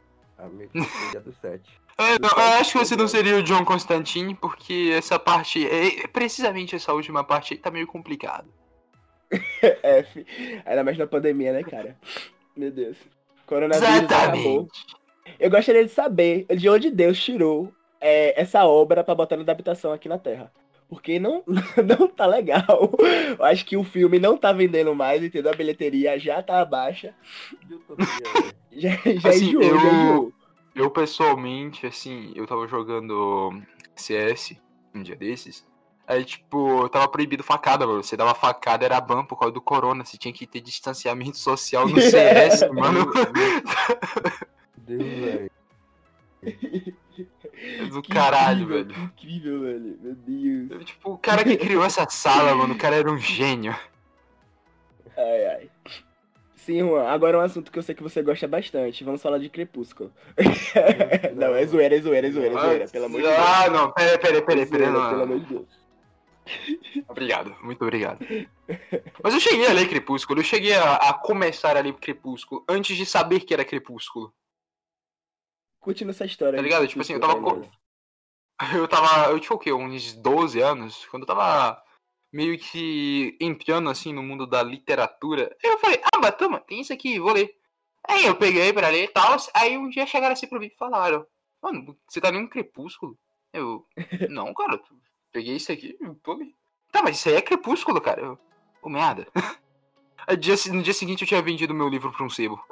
Do 7. Eu, eu acho que você não seria o John Constantine, porque essa parte, é- precisamente essa última parte aí tá meio complicada. F. Ainda mais na pandemia, né, cara? Meu Deus. Coronavírus acabou. Exatamente. Eu gostaria de saber de onde Deus tirou é, essa obra pra botar na adaptação aqui na Terra. Porque não, não tá legal. Eu acho que o filme não tá vendendo mais, entendeu? A bilheteria já tá baixa. Já, já Assim, enjoou, eu- já enjoou. Eu pessoalmente, assim, eu tava jogando CS um dia desses. Aí, tipo, tava proibido facada, mano. Você dava facada, era ban por causa do corona. Você tinha que ter distanciamento social no CS, mano. Deus, velho. É do Que caralho, incrível, velho. Incrível, velho. Meu Deus. Tipo, o cara que criou essa sala, mano, o cara era um gênio. Ai, ai. Sim, Juan. Agora um assunto que eu sei que você gosta bastante. Vamos falar de Crepúsculo. não, é zoeira, é zoeira, é zoeira, é zoeira. Pelo amor de Deus. Ah, não, peraí, peraí, peraí, É peraí. não, Pelo não. amor de Deus. Obrigado, muito obrigado. Mas eu cheguei a ler Crepúsculo, eu cheguei a, a começar a ler Crepúsculo antes de saber que era Crepúsculo. Curtindo essa história. Tá de ligado? Tipo assim, eu tava. Crepúsculo, co- eu tava. Eu tinha o quê? Uns 12 anos? Quando eu tava meio que entrando assim no mundo da literatura. Eu falei, ah, mas toma, tem isso aqui, vou ler. Aí eu peguei pra ler e tal. Aí um dia chegaram assim pra mim e falaram, mano, você tá lendo Crepúsculo? Eu, não, cara, peguei isso aqui, tô lendo. Tá, mas isso aí é Crepúsculo, cara. Eu, ô, merda. No dia seguinte eu tinha vendido meu livro pra um sebo.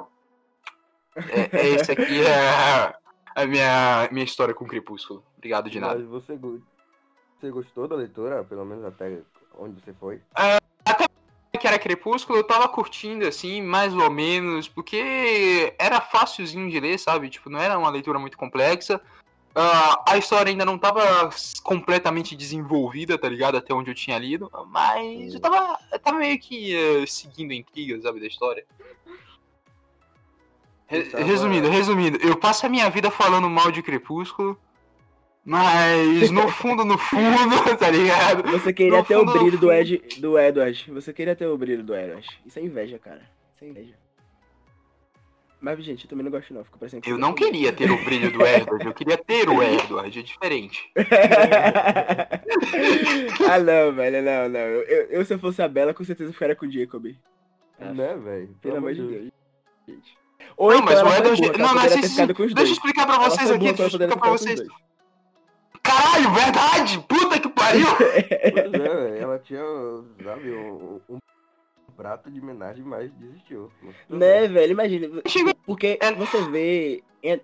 É, é esse aqui é a minha, minha história com Crepúsculo. Obrigado de nada. Mas você, você gostou da leitura, pelo menos até onde você foi? até que era Crepúsculo, eu tava curtindo, assim, mais ou menos, porque era fácilzinho de ler, sabe? Tipo, não era uma leitura muito complexa. Uh, a história ainda não tava completamente desenvolvida, tá ligado? Até onde eu tinha lido, mas eu tava, eu tava meio que uh, seguindo a intriga, sabe, da história. Tava... Resumindo, resumindo, eu passo a minha vida falando mal de Crepúsculo, mas no fundo, no fundo, tá ligado? Você queria no ter fundo, o brilho do, Ed, do Edward. Você queria ter o brilho do Edward. Isso é inveja, cara. Isso é inveja. Mas, gente, eu também não gosto não, fico parecendo Eu não queria ter o brilho do Edward, eu queria ter o Edward, é diferente. ah, não, velho, não, não. Eu, eu, se eu fosse a Bela, com certeza ficaria com o Jacob. Ah, né, velho? Pelo amor de Deus. Gente. Ou não, então mas o Edward... Boa, não, não, assim, deixa eu explicar pra vocês aqui, deixa eu explicar pra vocês. Caralho, verdade! Puta que pariu! pois é, ela tinha, sabe, um, um prato de homenagem, mas desistiu. Né, velho? Imagina. Porque é. você vê em,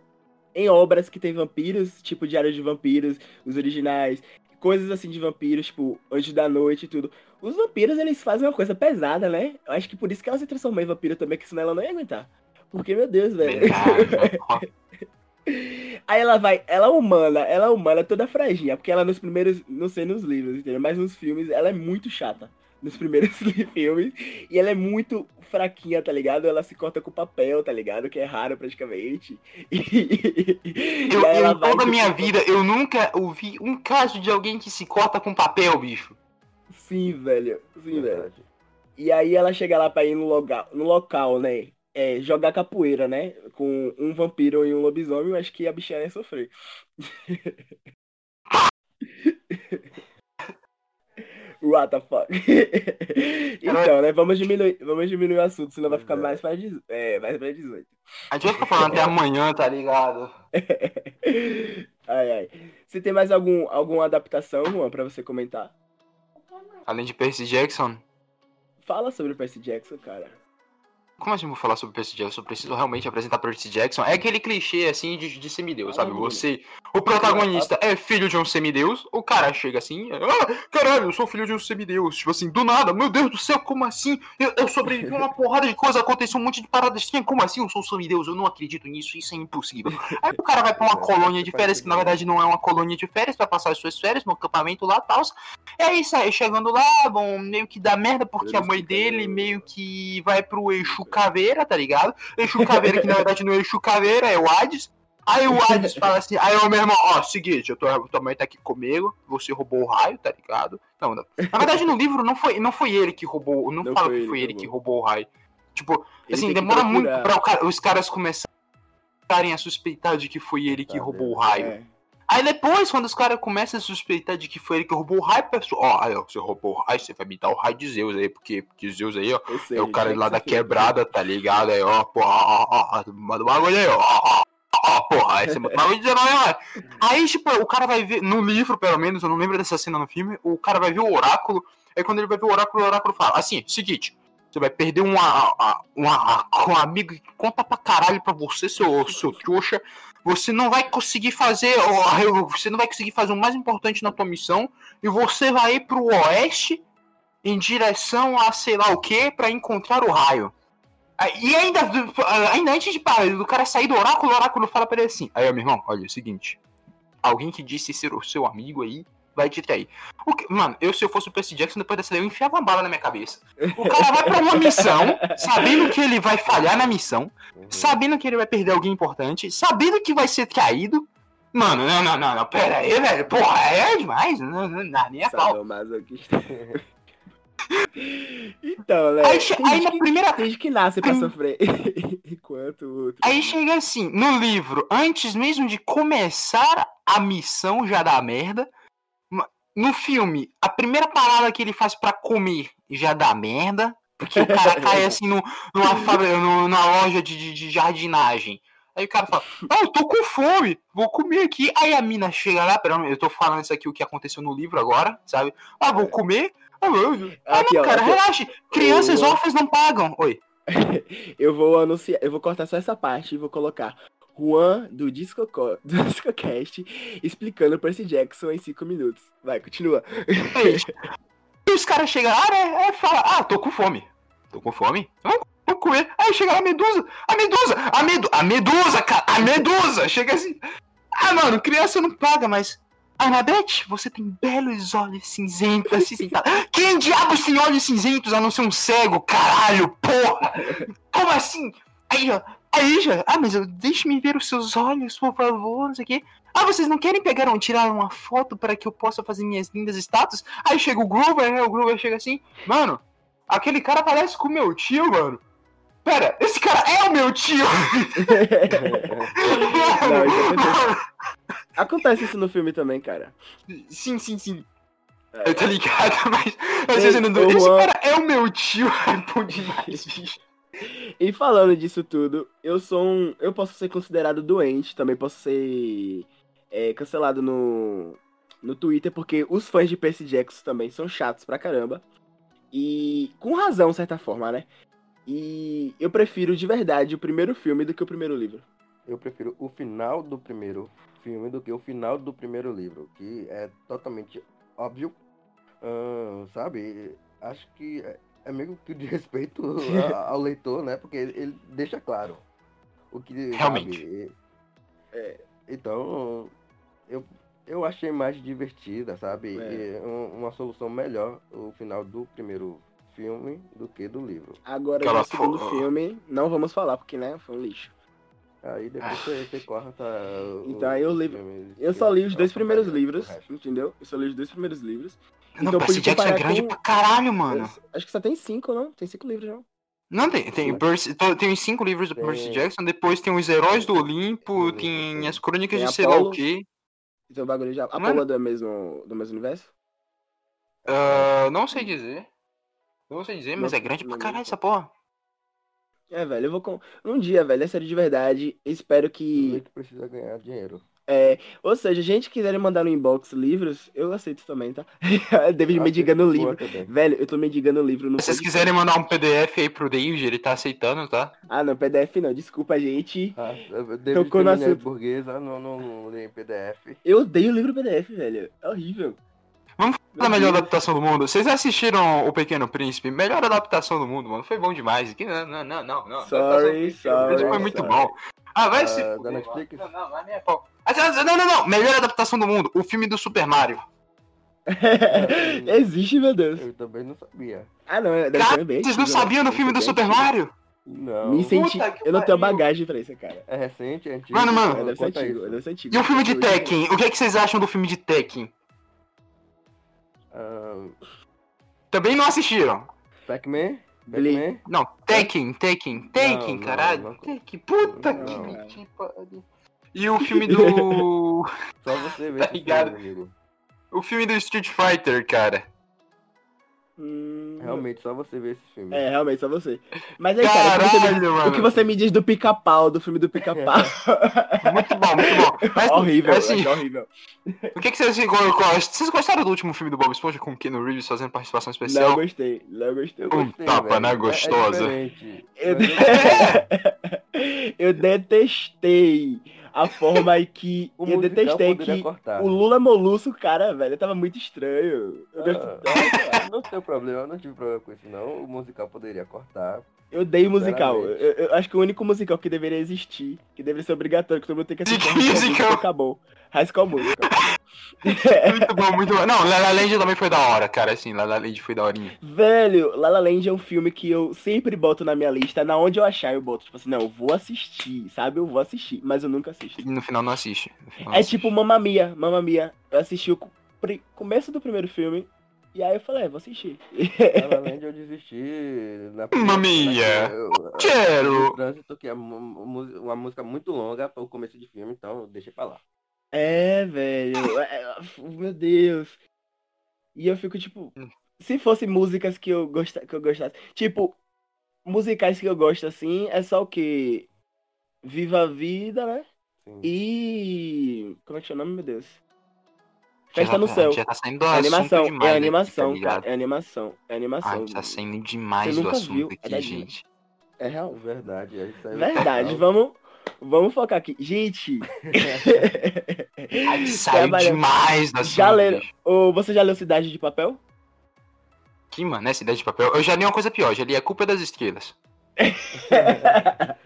em, obras que tem vampiros, tipo Diário de Vampiros, os originais, coisas assim de vampiros, tipo Antes da Noite e tudo. Os vampiros, eles fazem uma coisa pesada, né? Eu acho que por isso que ela se transformou em vampiro também, que senão ela não ia aguentar. Porque, meu Deus, velho. Aí ela vai, ela é humana, ela é humana toda fraginha, porque ela nos primeiros, não sei nos livros, entendeu? Mas nos filmes ela é muito chata nos primeiros filmes. E ela é muito fraquinha, tá ligado? Ela se corta com papel, tá ligado? Que é raro praticamente. E, eu, em toda a minha vida, eu nunca ouvi um caso de alguém que se corta com papel, bicho. Sim, velho. Sim, velho. E aí ela chega lá pra ir no local, no local né? É, jogar capoeira, né? Com um vampiro e um lobisomem, acho que a bichinha ia sofrer. What the fuck? então, né? Vamos diminuir, vamos diminuir o assunto, senão vai ficar é. mais para é, mais pra 18. A gente vai ficar falando até amanhã, tá ligado? ai, ai. Você tem mais algum, alguma adaptação, Juan, pra você comentar? Além de Percy Jackson? Fala sobre o Percy Jackson, cara. Como assim eu vou falar sobre Percy Jackson? Eu preciso realmente apresentar Percy Jackson. É aquele clichê, assim, de, de semideus, sabe? Você, o protagonista é filho de um semideus, o cara chega assim, ah, caralho, eu sou filho de um semideus. Tipo assim, do nada, meu Deus do céu, como assim? Eu, eu sobrevivi uma porrada de coisa, aconteceu um monte de paradas assim, como assim eu sou um semideus? Eu não acredito nisso, isso é impossível. Aí o cara vai pra uma colônia de férias, que na verdade não é uma colônia de férias, pra passar as suas férias no acampamento lá e tal. É isso aí, chegando lá, bom, meio que dá merda, porque a mãe dele meio que vai pro eixo Caveira, tá ligado? Eixo Caveira, que na verdade não é Eixo Caveira, é o Hades. Aí o Hades fala assim, aí o meu irmão, ó, seguinte, eu tô, tua mãe tá aqui comigo, você roubou o raio, tá ligado? Não, não. Na verdade, no livro não foi, não foi ele que roubou, não, não fala foi que foi ele, ele que roubou o raio. Tipo, ele assim, demora muito pra os caras começarem a suspeitar de que foi ele que tá roubou o raio. Aí depois, quando os caras começam a suspeitar de que foi ele que roubou o raio, pessoal, ó, aí, ó, você roubou o raio, você vai me dar o raio de Zeus aí, porque, porque Zeus aí, ó, sei, é o cara lá da quebrada, tá ligado? Aí, ó, porra, ó, ó, ó, manda o bagulho aí, ó, ó, ó, porra, aí você manda o bagulho de 19 Aí, tipo, o cara vai ver, no livro, pelo menos, eu não lembro dessa cena no filme, o cara vai ver o oráculo, aí quando ele vai ver o oráculo, o oráculo fala, assim, seguinte, você vai perder uma, uma, uma, um amigo que conta pra caralho pra você, seu, seu trouxa. Você não vai conseguir fazer. Você não vai conseguir fazer o mais importante na tua missão. E você vai ir pro oeste em direção a sei lá o que para encontrar o raio. E ainda, ainda antes de do cara sair do oráculo, o oráculo fala pra ele assim: Aí, meu irmão, olha, é o seguinte. Alguém que disse ser o seu amigo aí vai te trair. O que, mano, eu se eu fosse o Percy Jackson, depois dessa daí, eu enfiava uma bala na minha cabeça. O cara vai pra uma missão, sabendo que ele vai falhar na missão, uhum. sabendo que ele vai perder alguém importante, sabendo que vai ser traído. Mano, não, não, não, não, pera aí, velho. Porra, é demais. Não, não, não, nem é pau. Então, né? Aí, aí na que- primeira. Tem gente que nasce pra Prim- sofrer. Enquanto o outro. Aí chega assim, no livro, antes mesmo de começar a missão já dá merda. No filme, a primeira parada que ele faz pra comer já dá merda. Porque o cara cai assim no, numa fábrica, numa loja de, de- de jardinagem. Aí o cara fala, ah, eu tô com fome, vou comer aqui. Aí a mina chega lá, pera, eu tô falando isso aqui, o que aconteceu no livro agora, sabe? Ah, vou comer. Ah, não, Aqui, não, ó, cara, aqui, relaxa. Crianças órfãs não pagam. Oi. Eu vou anunciar, eu vou cortar só essa parte e vou colocar Juan do Disco Co- do DiscoCast explicando Percy Jackson em 5 minutos. Vai, continua. E os caras chegam lá, né? É, fala, ah, tô com fome. Tô com fome? Vamos, vamos comer. Aí chega lá a medusa. A medusa! A, medu a medusa, cara! A medusa! Chega assim. Ah, mano, criança não paga, mas. Anabete, você tem belos olhos cinzentos, acinzentados. Quem diabos tem olhos cinzentos a não ser um cego, caralho, porra? Como assim? Aí, ó. Aí já. Ah, mas eu- deixe-me ver os seus olhos, por favor, não sei o quê. Ah, vocês não querem pegar um, tirar uma foto para que eu possa fazer minhas lindas estátuas? Aí chega o Groover, né? O Groover chega assim, mano, aquele cara parece com o meu tio, mano. Pera, esse cara é o meu tio! Não, isso acontece. Acontece isso no filme também, cara. sim, sim, sim. É. Eu tô ligado, mas. mas Ei, dizendo, esse Juan. cara é o meu tio. É bom demais, bicho. E falando disso tudo, eu sou um. Eu posso ser considerado doente, também posso ser é, cancelado no, no Twitter, porque os fãs de Percy Jackson também são chatos pra caramba. E com razão, de certa forma, né? E eu prefiro de verdade o primeiro filme do que o primeiro livro. Eu prefiro o final do primeiro filme do que o final do primeiro livro, que é totalmente óbvio, ahn, sabe? Acho que é- é meio que de respeito a- ao leitor, né? Porque ele ele deixa claro o que Realmente. sabe? É, então, eu, eu achei mais divertida, sabe? É. E um- uma solução melhor o final do primeiro filme do que do livro. Agora, Cara, no segundo filme, não vamos falar, porque, né, foi um lixo. Aí depois Ah. você, você corta. o- Então, aí eu li- Eu só li os são dois primeiros livros, entendeu? Eu só li os dois primeiros livros. Não, Então, Percy Jackson é grande com- pra caralho, mano. Acho que só tem cinco, não? Tem cinco livros, não? Não, tem, tem. Percy- tem os cinco livros do Tem- Percy Jackson, depois tem os Heróis do Olimpo, Tem- tem as Crônicas tem de sei lá o quê. Tem um bagulho já. Mano. Apolo é do mesmo, do mesmo universo? Ah, não sei dizer. Não sei dizer, mas Não- é grande pra não- caralho essa porra. É, velho, eu vou com. Um dia, velho, é sério de verdade. Espero O que. leitor precisa ganhar dinheiro. É, ou seja, gente quiserem mandar no inbox livros, eu aceito também, tá? David mendigando sua livro. também. Velho, eu tô mendigando livro no. Se vocês quiserem mandar um PDF aí pro David, ele tá aceitando, tá? Ah, não, PDF não, desculpa, gente. Ah, Tocou Terminator assunto. burguesa, não, não, não em PDF. Eu odeio livro PDF, velho. É horrível. Vamos Meu A melhor adaptação do mundo. Vocês assistiram O Pequeno Príncipe? Melhor adaptação do mundo, mano. Foi bom demais. Que- Não, não, não, não. não. Sorry, sorry, foi muito sorry. bom. Ah, vai Ah, se da. Não, não, não, é Ah, Não, não, não, não. Melhor adaptação do mundo. O filme do Super Mario. Existe, meu Deus. Eu também não sabia. Ah, não, deve Cara, bem vocês não né? sabiam do filme do Super. Mario? Não. Me senti. Eu não tenho bagagem pra isso, cara. É recente, é antigo. Mano, mano. É, deve ser antigo, isso. deve ser antigo. E o filme de Tekken? O que, é que vocês acham do filme de Tekken? Ah, Também não assistiram? Pac-Man? Não, Tekken, Tekken, Tekken, caralho. não. Tekken, puta Não, que que pariu. E o filme do. Só você vê Tá ligado? amigo. o filme do Street Fighter, cara. Hum, Realmente, só você vê esse filme. É, realmente, só você. Mas aí, cara, o que você me diz- Caralho, o que você me diz do pica-pau, do filme do pica-pau? Muito bom, muito bom. Mas, horrível, assim, acho horrível. o que, que vocês, vocês gostaram do último filme do Bob Esponja com o Keanu Reeves fazendo participação Não especial? gostei, não gostei. Eu Um gostei, tapa velho. na É- é gostosa. diferente. Eu, de- eu detestei a forma que. O eu detestei que cortar. o Lula Molusco, cara, velho, tava muito estranho. Eu, Ah, não tem problema, eu não tive problema com isso, não. O musical poderia cortar. eu dei musical. Eu, eu acho que o único musical que deveria existir, que deveria ser obrigatório, que todo mundo tem que assistir, é? Musical, acabou. High School Musical. Muito bom, muito bom. Não, La La Land também foi da hora, cara. Assim, La La Land foi da horinha. Velho, La La Land é um filme que eu sempre boto na minha lista, na onde eu achar eu boto, tipo assim, não, eu vou assistir, sabe? Eu vou assistir, mas eu nunca assisto. E no final não assiste. Final não É assiste. tipo Mamma Mia, Mamma Mia. Eu assisti o começo do primeiro filme E aí eu falei, é, vou assistir. La La Land eu desisti na Mamma mia. eu- Quero. Trânsito, que é uma música muito longa para o começo de filme, então eu deixei pra lá. É, velho. é, meu Deus. E eu fico tipo, Hum. se fosse músicas que eu gosta, que eu gostasse, tipo, musicais que eu gosto assim, é só o que Viva a Vida, né? Sim. E como é que chama o nome, meu Deus? Já Festa no tá- céu. Já tá saindo do É assunto animação, demais é aqui, animação, tá ligado? cara, é animação, é animação. Ai, tá saindo demais Você do nunca assunto viu, aqui, é da Disney. gente. É real. Verdade, aí saiu Verdade, vamos, vamos focar aqui. Gente, Ai, saiu demais assunto. já leram, ou você já leu Cidade de Papel? Que, mano, essa ideia de papel. Eu já li uma coisa pior, já li A Culpa das Estrelas.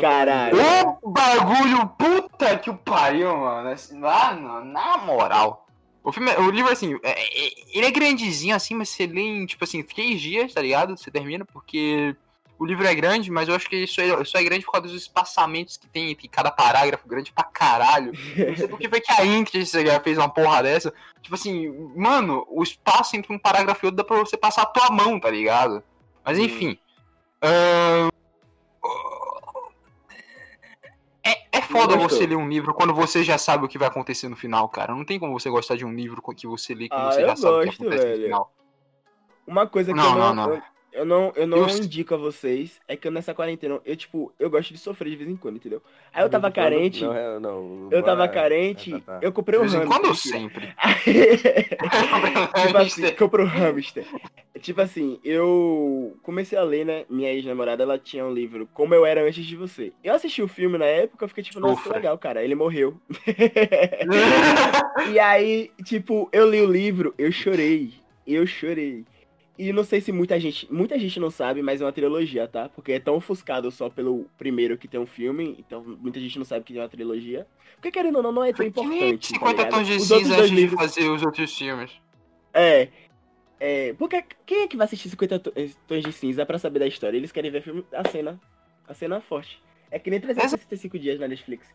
Caralho. O bagulho, puta que o pariu, mano. Mano, na moral. O, filme, o livro, assim, é- é- ele é grandezinho, assim, mas você lê em, tipo assim, três dias, tá ligado? Você termina, porque o livro é grande, mas eu acho que só é, só é grande por causa dos espaçamentos que tem entre cada parágrafo, grande pra caralho. Não sei por que foi que a Inter fez uma porra dessa. Tipo assim, mano, o espaço entre um parágrafo e outro dá pra você passar a tua mão, tá ligado? Mas Hum. enfim. ahn, É, é foda você ler um livro quando você já sabe o que vai acontecer no final, cara. Não tem como você gostar de um livro que você lê quando Ah, você já sabe o que gosto, acontece velho. no final. Uma coisa que Não, eu não, não, não. Eu, não, eu não Eu- indico a vocês é que eu nessa quarentena, eu tipo, eu gosto de sofrer de vez em quando, entendeu? Aí eu tava quando- carente, Não, não, eu tava carente, tá, tá. eu comprei um hamster. quando ou mentira. sempre? tipo assim, comprou um hamster. Tipo assim, eu comecei a ler, né? Minha ex-namorada, ela tinha um livro Como Eu Era Antes de Você. Eu assisti o filme na época, eu fiquei tipo, nossa, que legal, cara. Ele morreu. E aí, tipo, eu li o livro, eu chorei. Eu chorei. E não sei se muita gente. Muita gente não sabe, mas é uma trilogia, tá? Porque é tão ofuscado só pelo primeiro que tem um filme. Então muita gente não sabe que tem uma trilogia. Porque querendo ou não, não é tão importante. tá 50 ligado? tons de cinza antes de livros. fazer os outros filmes. É. É. Porque quem é que vai assistir 50 to- eh, tons de cinza pra saber da história? Eles querem ver filme, a cena. A cena forte. É que nem 365 dias na Netflix.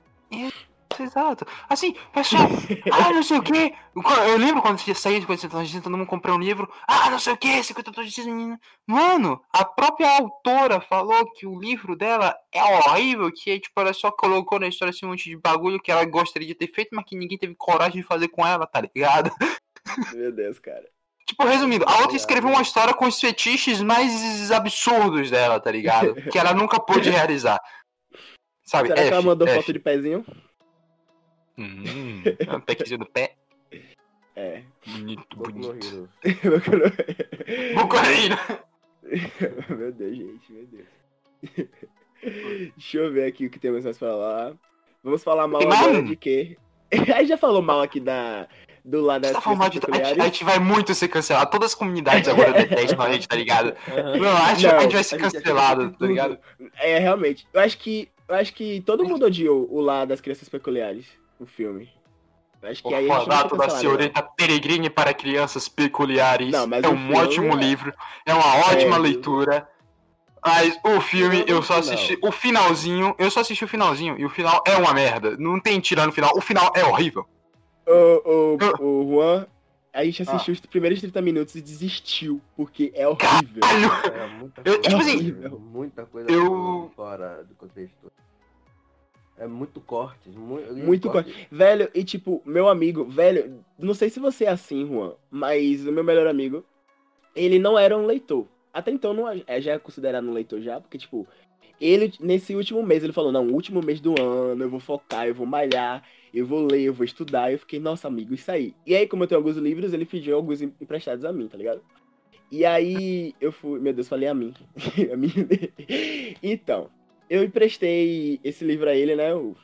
Exato. Assim, pessoal, ah, não sei o que. Eu lembro quando você saiu de 50 tons de cinza, todo mundo comprou um livro. Ah, não sei o que, 50 tons de cinza. menina. Mano, a própria autora falou que o livro dela é horrível, que tipo, ela só colocou na história assim, um monte de bagulho que ela gostaria de ter feito, mas que ninguém teve coragem de fazer com ela, tá ligado? Meu Deus, cara. Tipo, resumindo, a outra escreveu uma história com os fetiches mais absurdos dela, tá ligado? Que ela nunca pôde realizar. Sabe? Será que ela F, mandou F. foto de pezinho? Hum, um pequezinho do pé. É. Bonito, Boku no bonito. Hero. Boku no meu Deus, gente, meu Deus. Deixa eu ver aqui o que temos mais pra falar. Vamos falar mal agora de quê? Aí já falou mal aqui da. Do lado das tá de... a, gente, a vai muito ser cancelado. Todas as comunidades agora detestam a gente, tá ligado? Não, a gente, Não, a gente vai a ser cancelado, tá ligado? É, realmente. Eu acho que. Eu acho que todo mundo odiou o lado das crianças peculiares, o filme. Eu acho O que aí a gente não Orfanato da Senhorita Peregrine para Crianças Peculiares Não, mas é o um filme ótimo é- livro, é uma ótima É, leitura. Mas o filme, eu o só assisti o finalzinho, eu só assisti o finalzinho, e o final é uma merda. Não tem tirando o final, o final é horrível. O, o, o Juan, a gente Ah. assistiu os primeiros 30 minutos e desistiu, porque é horrível. Caralho! É muita Eu, coisa, tipo assim, horrível. muita coisa eu- fora do contexto. É muito corte, muito, Muito Velho, e tipo, meu amigo, velho, não sei se você é assim, Juan, mas o meu melhor amigo, ele não era um leitor. Até então não é, já é considerado um leitor já, porque tipo, ele nesse último mês ele falou: "Não, último mês do ano, eu vou focar, eu vou malhar, eu vou ler, eu vou estudar". Eu fiquei: "Nossa, amigo, isso aí". E aí, como eu tenho alguns livros, ele pediu alguns em- emprestados a mim, tá ligado? E aí eu fui, meu Deus, falei a mim. a mim. então, eu emprestei esse livro a ele, né? o-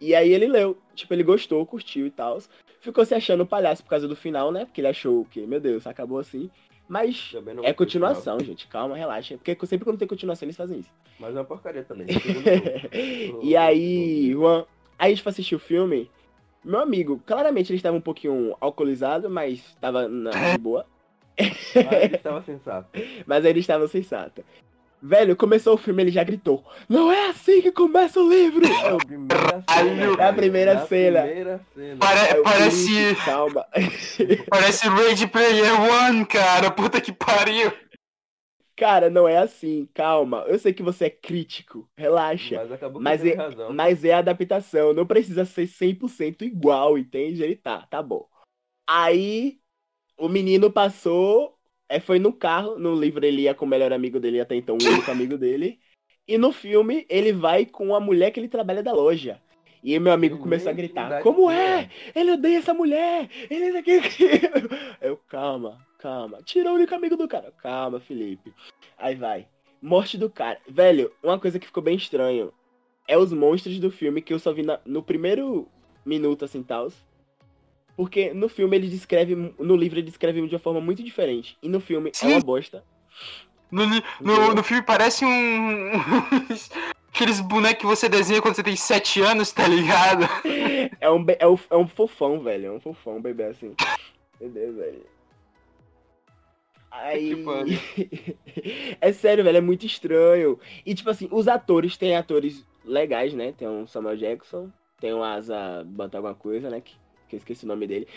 E aí ele leu. Tipo, ele gostou, curtiu e tal. Ficou se achando palhaço por causa do final, né? Porque ele achou que, meu Deus, acabou assim. Mas é continuação, gente. Calma, relaxa. Porque sempre quando tem continuação, eles fazem isso. Mas é uma porcaria também. e aí, Juan, aí a gente foi assistir o filme. Meu amigo, claramente ele estava um pouquinho alcoolizado, mas estava na boa. Mas ele estava sensato. Mas ele estava sensato. Velho, começou o filme, ele já gritou. Não é assim que começa o livro! É a primeira cena. É a primeira Na cena. primeira cena. Pare- Aí eu, parece, Calma. parece Rage Player One, cara. Puta que pariu. Cara, não é assim, calma. Eu sei que você é crítico, relaxa. Mas acabou Mas é, razão. mas é adaptação, não precisa ser 100% igual, entende? Ele tá, tá bom. Aí o menino passou, é, foi no carro, no livro ele ia com o melhor amigo dele até então, o único amigo dele. E no filme ele vai com a mulher que ele trabalha da loja. E meu amigo começou a gritar: Como tinha. é? Ele odeia essa mulher! Ele é daqui. Eu, calma, calma. Tira o único amigo do cara. Calma, Felipe. Aí vai. Morte do cara. Velho, uma coisa que ficou bem estranho é os monstros do filme que eu só vi na- no primeiro minuto, assim, tal. Porque no filme ele descreve, no livro ele descreve de uma forma muito diferente. E no filme é Sim. uma bosta. No, no, no filme parece um. Aqueles bonecos que você desenha quando você tem 7 anos, tá ligado? É um, é um, é um fofão, velho. É um fofão, bebê, assim. Meu Deus, velho. Aí. Pariu. é sério, velho, é muito estranho. E, tipo assim, os atores, tem atores legais, né? Tem um Samuel Jackson, tem um Asa Banta alguma coisa, né? Que, que eu esqueci o nome dele.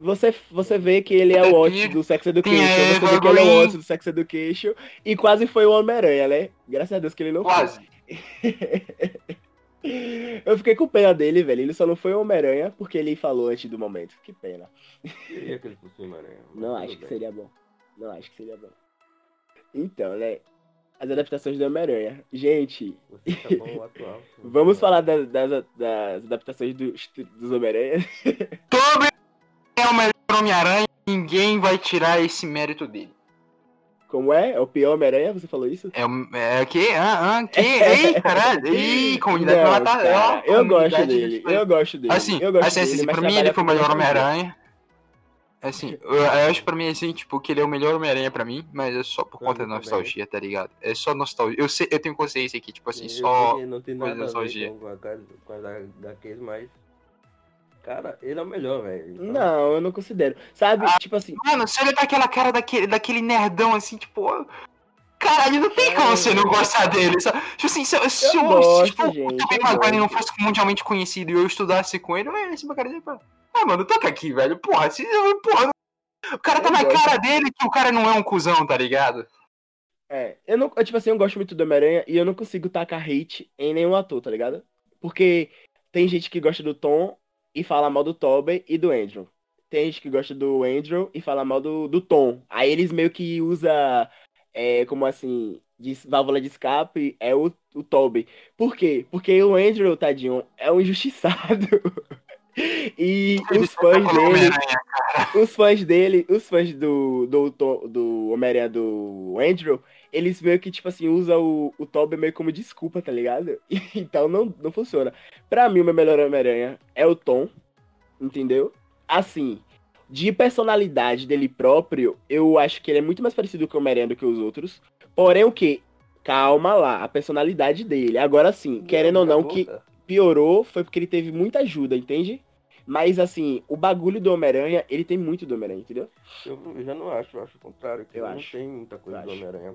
Você, você vê que ele é o Otis do Sex Education, você vê que ele é o. Otis do Sex Education, e quase foi o Homem-Aranha, né? Graças a Deus que ele não foi. Quase. Eu fiquei com pena dele, velho. Ele só não foi o Homem-Aranha porque ele falou antes do momento. Que pena. Queria que ele fosse Homem-Aranha, né? mas Não acho que bem. seria bom. Não acho que seria bom. Então, né? As adaptações do Homem-Aranha. Gente, Você tá bom o atual. vamos falar das, das, das adaptações dos, dos Homem-Aranha. Toby é o melhor Homem-Aranha. Ninguém vai tirar esse mérito dele. Como é? É o pior Homem-Aranha? Você falou isso? É o é, o quê? Ah, ah, que? Ei, caralho. Ih, comunidade Não, cara, ó, eu gosto dele. de- Eu gosto dele. Assim, eu gosto assim, dele, assim, pra mim ele foi o melhor. Homem-Aranha. Assim, eu, eu acho pra mim assim, tipo, que ele é o melhor Homem-Aranha pra mim, mas é só por Pra conta da também. nostalgia, tá ligado? É só nostalgia. Eu, sei, eu tenho consciência aqui, tipo assim, Eu só. não tem nada a nostalgia. com, com, a, com as HQs, mas. Cara, ele é o melhor, velho. Então, Não, eu não considero. Sabe, tipo assim, Mano, se olha pra aquela cara daquele, daquele nerdão assim, tipo. Caralho, não tem como você não gostar dele, sabe? Tipo assim, se, se Eu eu, gosto, tipo, gente, o Tobey eu Maguire não fosse mundialmente conhecido e eu estudasse com ele, eu ia esse cara dele, ah, mano, toca aqui, velho. Porra, se, porra, o cara tá Eu na gosto. cara dele que o cara não é um cuzão, tá ligado? É, eu não, eu, tipo assim, eu gosto muito do Homem-Aranha e eu não consigo tacar hate em nenhum ator, tá ligado? Porque tem gente que gosta do Tom e fala mal do Tobey e do Andrew. Tem gente que gosta do Andrew e fala mal do, do Tom. Aí eles meio que usa é, como assim, de válvula de escape é o, o Tobey. Por quê? Porque o Andrew, tadinho, é um injustiçado. E os fãs dele, os fãs dele, os fãs do, do, Tom- do Homem-Aranha do Andrew, eles meio que, tipo assim, usam o, o Tobey meio como desculpa, tá ligado? Então não, não funciona. Pra mim, o meu melhor Homem-Aranha é o Tom, entendeu? Assim, de personalidade dele próprio, eu acho que ele é muito mais parecido com o Homem-Aranha do que os outros. Porém, o que? Calma lá, a personalidade dele. Agora sim, querendo ou não, que piorou foi porque ele teve muita ajuda, entende? Mas assim, o bagulho do Homem-Aranha, ele tem muito do Homem-Aranha, entendeu? Eu, eu já não acho, eu acho o contrário, que Eu não acho. tem muita coisa Eu do. Homem-Aranha.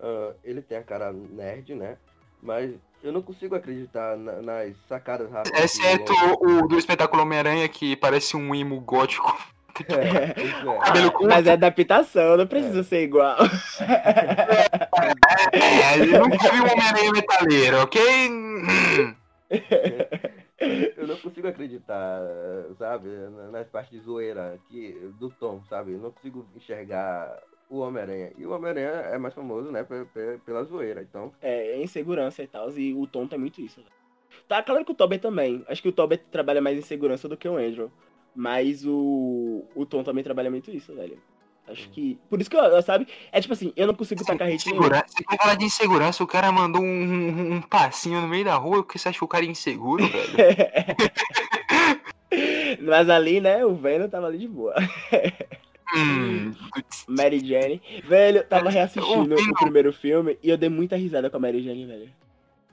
Ah, ele tem a cara nerd, né? Mas eu não consigo acreditar na- nas sacadas rápidas. Exceto o do espetáculo Homem-Aranha, que parece um imo gótico. É, é. Cabelo curto. Mas é adaptação, não precisa ser igual. É, eu nunca vi um Homem-Aranha metaleiro, ok? Eu não consigo acreditar, sabe, na- nas partes de zoeira que, do Tom, sabe? Eu não consigo enxergar o Homem-Aranha. E o Homem-Aranha é mais famoso, né, pe- pe- pela zoeira. Então, É, é insegurança e tal, e o Tom tem muito isso. Tá claro que o Tobey também. Acho que o Tobey trabalha mais em segurança do que o Andrew. Mas o, o Tom também trabalha muito isso, velho. Acho que. Por isso que eu, sabe? É tipo assim, eu não consigo tacar hate. Segura- Você quer falar de insegurança? O cara mandou um, um- passinho no meio da rua, porque você acha que o cara é inseguro, velho? Mas ali, né, o Venom tava ali de boa. Hum, Mary Jane. Velho, eu tava reassistindo o primeiro filme e eu dei muita risada com a Mary Jane, velho.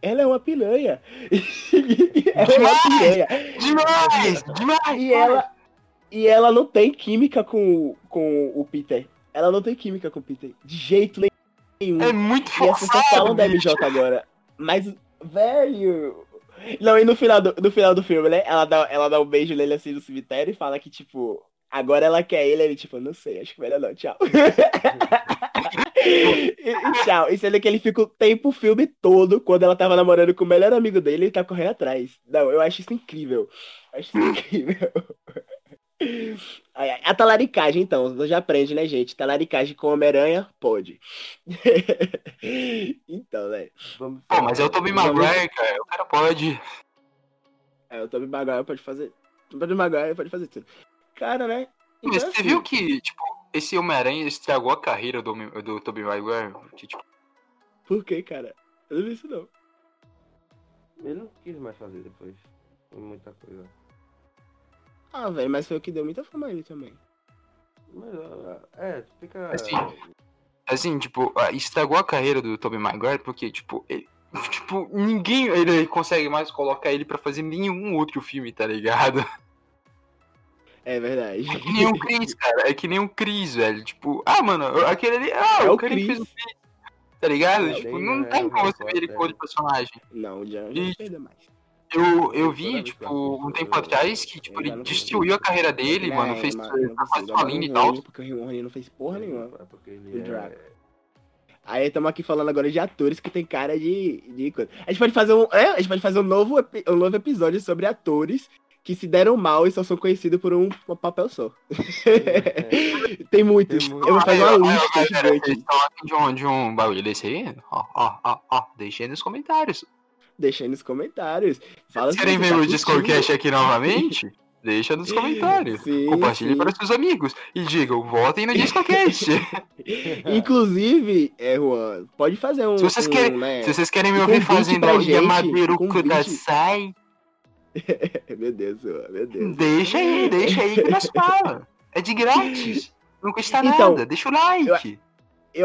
Ela é uma piranha. ela é uma piranha. demais! Demais! E ela, e ela não tem química com, com o Peter. Ela não tem química com o Peter. De jeito nenhum. É muito E as pessoas forçado, falam da bicho. MJ agora. Mas, velho. Não, e no final do, no final do filme, né? Ela dá, ela dá um beijo nele assim no cemitério e fala que, tipo, agora ela quer ele. Ele, tipo, não sei, acho que melhor não, tchau. e, e tchau. E sendo que ele fica o tempo, o filme todo, quando ela tava namorando com o melhor amigo dele, ele tá correndo atrás. Não, eu acho isso incrível. Eu acho isso incrível. A talaricagem, então, você já aprende, né, gente? Talaricagem com Homem-Aranha, pode. então, né? Vamos Pô, mas é o Tobey Vamos- Maguire, cara. O cara pode. É, o Tobey Maguire pode fazer. O Tobey Maguire pode fazer tudo. Cara, né? Mas Então, você assim, viu que, tipo, esse Homem-Aranha estragou a carreira do, do Tobey Maguire? Que, tipo, Por que, cara? Eu não vi isso, não. Ele não quis mais fazer depois. Muita coisa. Ah, velho, mas foi o que deu muita fama a ele também. Mas, ah, é, fica. Assim, assim, tipo, ah, estragou a carreira do Tobey Maguire porque, tipo, ele, tipo, ninguém ele consegue mais colocar ele pra fazer nenhum outro filme, tá ligado? É verdade. É que nem o Chris, cara. É que nem o Chris, velho. Tipo, ah, mano, aquele ali. Ah, É o que fez o Chris. Chris. Tá ligado? É, tipo, sim, não é, tem é, como você ver ele é. com outro personagem. Não, o Jan E- já perdeu mais. Eu, eu vi, tipo, um tempo atrás que, tipo, ele destruiu a carreira dele, mano. Fez não precisa, sua linha e tal. Porque o Rony não fez porra nenhuma. É porque O ele Draco. é. Aí estamos aqui falando agora de atores que tem cara de, de coisa. A gente pode fazer um, é, a gente pode fazer um novo, um novo episódio sobre atores que se deram mal e só são conhecidos por um, um papel só. tem muitos. Tem muito. Eu vou fazer uma lista. Vocês estão afim de um, de um bagulho desse aí? Ó, ó, ó, ó. Deixa aí nos comentários. Deixa aí nos comentários. Fala querem ver tá o. Discordcast aqui novamente, deixa nos comentários. Sim, Compartilhe sim. para seus amigos. E digam, votem no Discordcast. Inclusive, é, Juan, pode fazer um. Se vocês um, querem- né? Se vocês querem me ouvir fazendo gente, Yamadeiro. Kudasai, Meu Deus, Juan, meu Deus. deixa aí, deixa aí que nós fala. É de grátis. Não custa Então, nada. Deixa o like. Eu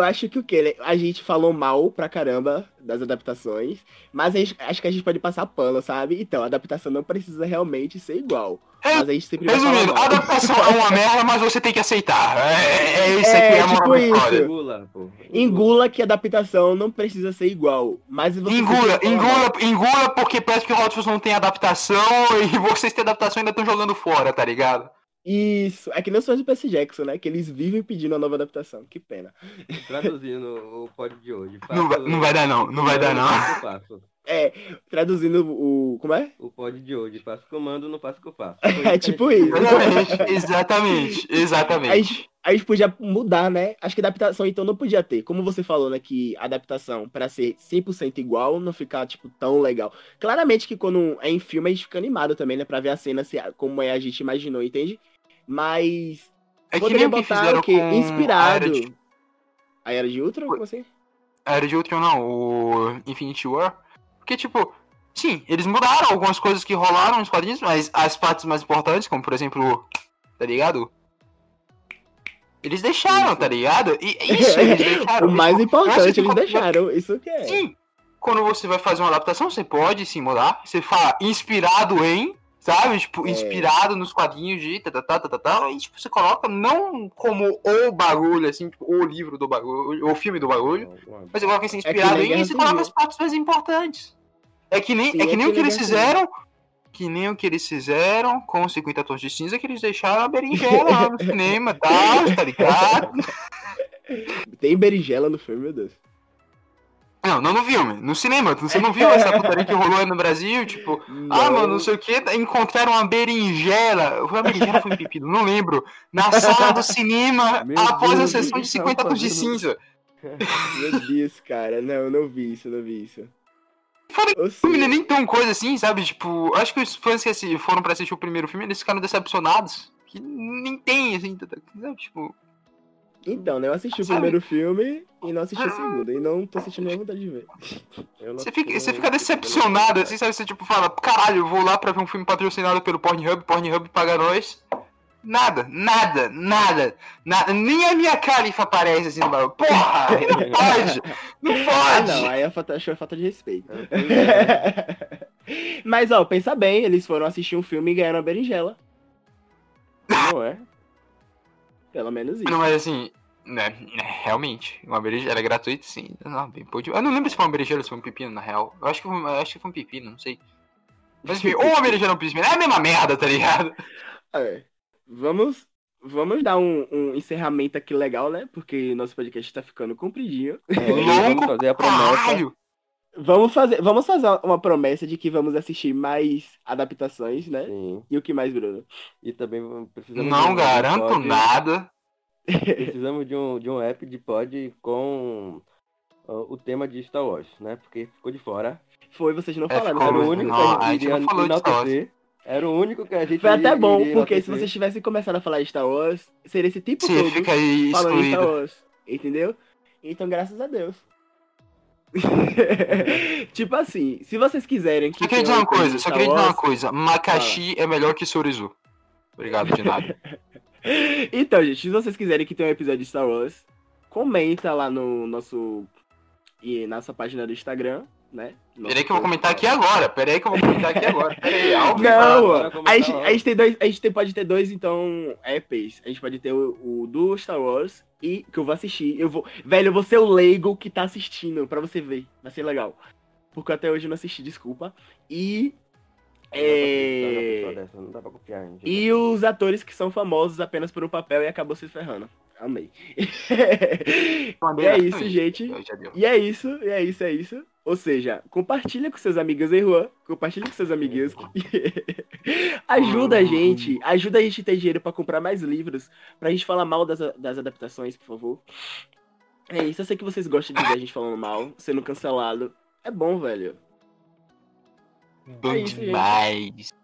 acho que o quê? A gente falou mal pra caramba das adaptações, mas gente- acho que a gente pode passar pano, sabe? Então, a adaptação não precisa realmente ser igual. É, Mas a gente sempre Resumindo, a falar mal. adaptação é uma merda, mas você tem que aceitar. É, é isso É, aqui, é tipo da isso. história. Engula, pô. Engula que a adaptação não precisa ser igual. Mas você Engula, engula, engula porque parece que o Hot Wheels não tem adaptação e vocês têm adaptação e ainda estão jogando fora, tá ligado? Isso. É que nem os fãs do Percy Jackson, né? Que eles vivem pedindo uma nova adaptação. Que pena. Traduzindo o pod de hoje. Não vai, não vai dar não, não vai dar não. A. É, traduzindo o. Como é? O pod de hoje. Passo comando, não passo que eu faço. É tipo isso. Exatamente, exatamente, A exatamente. gente, a gente podia mudar, né? Acho que adaptação então não podia ter. Como você falou, né? Que adaptação pra ser 100% igual não ficar, tipo, tão legal. Claramente que quando é em filme a gente fica animado também, né? Pra ver a cena se, como é a gente imaginou, entende? Mas. É que nem o que botar o quê? Inspirado. A Era de, A Era de Ultron? Como assim? a Era de Ultron, não, o Infinity War. Porque, tipo, sim, eles mudaram algumas coisas que rolaram nos quadrinhos, mas as partes mais importantes, como por exemplo, tá ligado? Eles deixaram, Isso. tá ligado? E isso, eles deixaram. o mais importante eles deixaram. Isso que é. Sim. Quando você vai fazer uma adaptação, você pode sim mudar. Você fala inspirado em, sabe? Tipo, É. inspirado nos quadrinhos de tá, tá, tá, tá, tá, tá, e tipo, você coloca não como o bagulho, assim, tipo, o livro do bagulho, o filme do bagulho, mas você coloca assim, É inspirado Guerra e você coloca as partes mais importantes. É que nem, Sim, é que é nem que o que eles fizeram, que nem o que eles fizeram com os 50 tons de cinza, que eles deixaram a berinjela lá no cinema, tá, tá ligado? Tem berinjela no filme, meu Deus. Não, não no filme, no cinema. Você não viu essa putaria que rolou aí no Brasil? Tipo, Ah, mano, não sei o que, encontraram uma berinjela. Foi uma berinjela foi um pepino, não lembro. Na sala do cinema, Meu após Deus, a sessão de que 50 tava tons de cinza. Meu Deus, cara. Não, eu não vi isso, não vi isso. Fora O filme não é nem tão coisa assim, sabe? Tipo, acho que os fãs que foram pra assistir o primeiro filme, eles ficaram decepcionados. Que nem tem, assim? Tipo, Então, né? Eu assisti o Sabe? primeiro filme e não assisti o segundo. E não tô sentindo nenhuma vontade de ver. você fica, você fica decepcionado, assim, sabe? Você tipo fala, caralho, eu vou lá pra ver um filme patrocinado pelo Pornhub, Pornhub paga nós. Nada, nada, nada, nada. Nem a minha califa aparece assim no bagulho. Porra, não pode, não Ah, pode. não. Aí é falta, achou falta de respeito. É, Mas, ó, pensa bem. Eles foram assistir um filme e ganharam a berinjela. Não é? Pelo menos isso. Não, mas assim, Né, né, realmente. Uma berinjela era gratuito, sim. Não, bem, pode... Eu não lembro se foi uma berinjela ou se foi um pepino, na real. Eu acho que foi, eu acho que foi um pepino, não sei. Mas enfim, ou uma berinjela ou um pepino. É a mesma merda, tá ligado? É. Vamos, vamos dar um, um encerramento aqui legal, né? Porque nosso podcast tá ficando compridinho. É, vamos fazer a promessa. Caralho! Vamos fazer, vamos fazer uma promessa de que vamos assistir mais adaptações, né? Sim. E o que mais, Bruno? E também precisamos de Não um- garanto um nada. Precisamos de um, de um app de pod com o tema de Star Wars, né? Porque ficou de fora. Foi, vocês não É, falaram. ficou- Era o único não, que a a gente gente iria enaltecer. Era o único que a gente Foi até bom, porque se vocês tivessem começado a falar de Star Wars, seria esse tipo Sim, todo fica aí falando de Star excluído. Wars. Entendeu? Então, graças a Deus. tipo assim, se vocês quiserem que. Só queria dizer uma coisa só queria dizer uma coisa. Macaxi é melhor que Sorizu. Obrigado, de nada. Então, gente, se vocês quiserem que tenha um episódio de Star Wars, comenta lá no nosso. E nossa página do Instagram, né? Peraí que eu vou comentar aqui agora. Peraí que eu vou comentar aqui agora. Peraí. Não, comentar a gente, a gente tem dois, a gente tem- pode ter dois, então, apps. A gente pode ter o, o do Star Wars e que eu vou assistir. Eu vou, velho, eu vou ser o leigo que tá assistindo, pra você ver. Vai ser legal. Porque até hoje eu não assisti, desculpa. E. É, dessa, e os atores que são famosos apenas por um papel e acabou se ferrando. Amei. e é isso, gente. Já deu. E é isso, e é isso, é isso. Ou seja, compartilha com seus amigos em rua, compartilha com seus amiguinhos. ajuda a gente, ajuda a gente a ter dinheiro pra comprar mais livros, pra gente falar mal das, das adaptações, por favor. É isso, eu sei que vocês gostam de ver a gente falando mal, sendo cancelado. É bom, velho. Bom É isso, gente. demais.